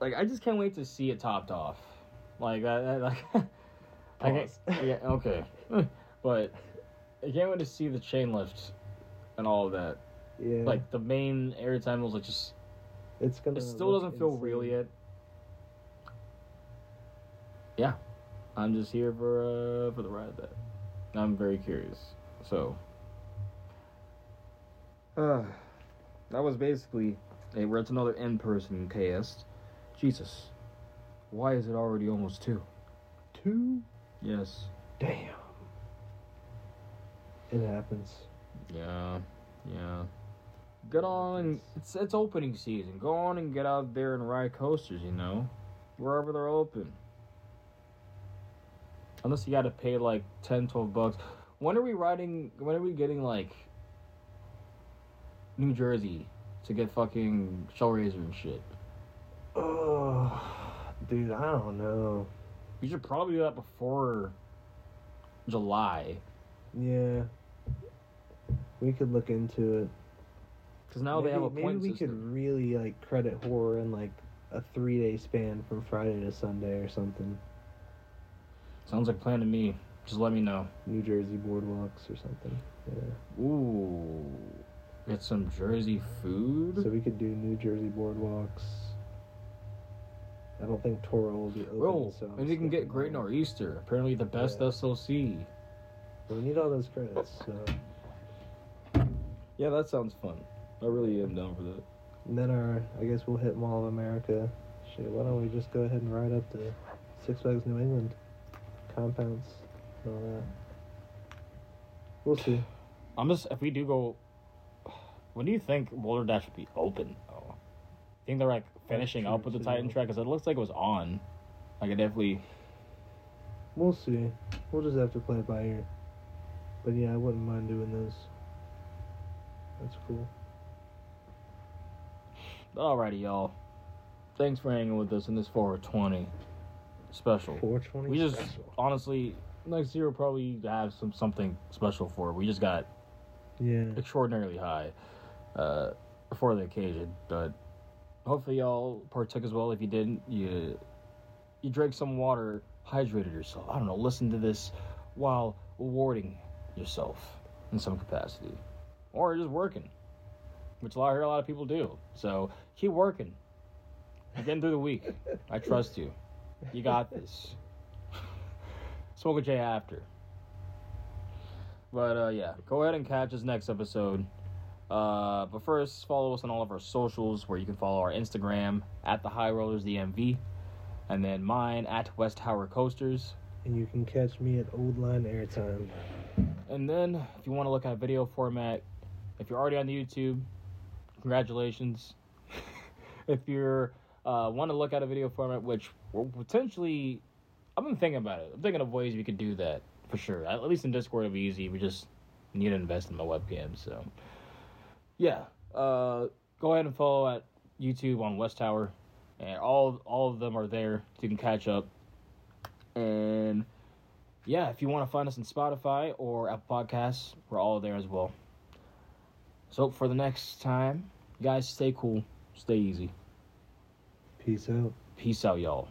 like I just can't wait to see it topped off. Like I, I like I can't, yeah, okay. but I can't wait to see the chain lift and all of that. Yeah, Like the main airtime was like just it's gonna. it still doesn't feel insane. real yet. Yeah. I'm just here for uh for the ride that. I'm very curious. So uh that was basically hey, we're at another in person cast. Jesus. Why is it already almost two? Two. Yes. Damn. It happens. Yeah, yeah. Get on it's it's opening season. Go on and get out there and ride coasters, you know. Wherever they're open. Unless you gotta pay like 10, 12 bucks. When are we riding when are we getting like New Jersey to get fucking Shellraiser and shit? Oh, dude, I don't know. We should probably do that before July. Yeah, we could look into it. Because now they have a maybe point we system. could really like credit horror in like a three day span from Friday to Sunday or something. Sounds like plan to me. Just let me know. New Jersey boardwalks or something. Yeah. Ooh, get some Jersey food. So we could do New Jersey boardwalks. I don't think Toro will be open. Oh, so and you can get Great. Nor'easter. Apparently, the best Yeah. But we need all those credits. So Yeah, that sounds fun. I really am down for that. and then our, I guess we'll hit Mall of America. Shit, why don't we just go ahead and ride up to Six Flags New England Compounce and all that. We'll see. I'm just if we do go. When do you think Boulder Dash would be open? I think they're like finishing up with the too. Titan track because it looks like it was on. Like it definitely. We'll see. We'll just have to play it by ear. But yeah, I wouldn't mind doing this. That's cool. Alrighty, y'all. Thanks for hanging with us in this 420 special. 420 We just special. honestly next year we'll probably have some something special for. it. We just got Yeah. extraordinarily high uh, for the occasion. But hopefully y'all partook as well. If you didn't, you you drank some water, hydrated yourself. I don't know. Listen to this while rewarding yourself in some capacity, or just working, which I hear a lot of people do. So keep working. Getting through the week. I trust you. You got this. Smoke a J after. But uh, yeah, go ahead and catch us next episode. Uh, but first, follow us on all of our socials, where you can follow our Instagram at the High Rollers DMV, and then mine at West Tower Coasters. And you can catch me at Old Line Airtime. And then, if you want to look at a video format, if you're already on YouTube, congratulations. if you're uh, want to look at a video format, which we're potentially, I've been thinking about it. I'm thinking of ways we could do that for sure. At least in Discord, it'll be easy. We just need to invest in my webcam. So, yeah, uh, go ahead and follow at YouTube on West Tower, and all all of them are there, so you can catch up. And yeah, if you want to find us on Spotify or Apple Podcasts, we're all there as well. So for the next time, guys, stay cool, stay easy. Peace out. Peace out, y'all.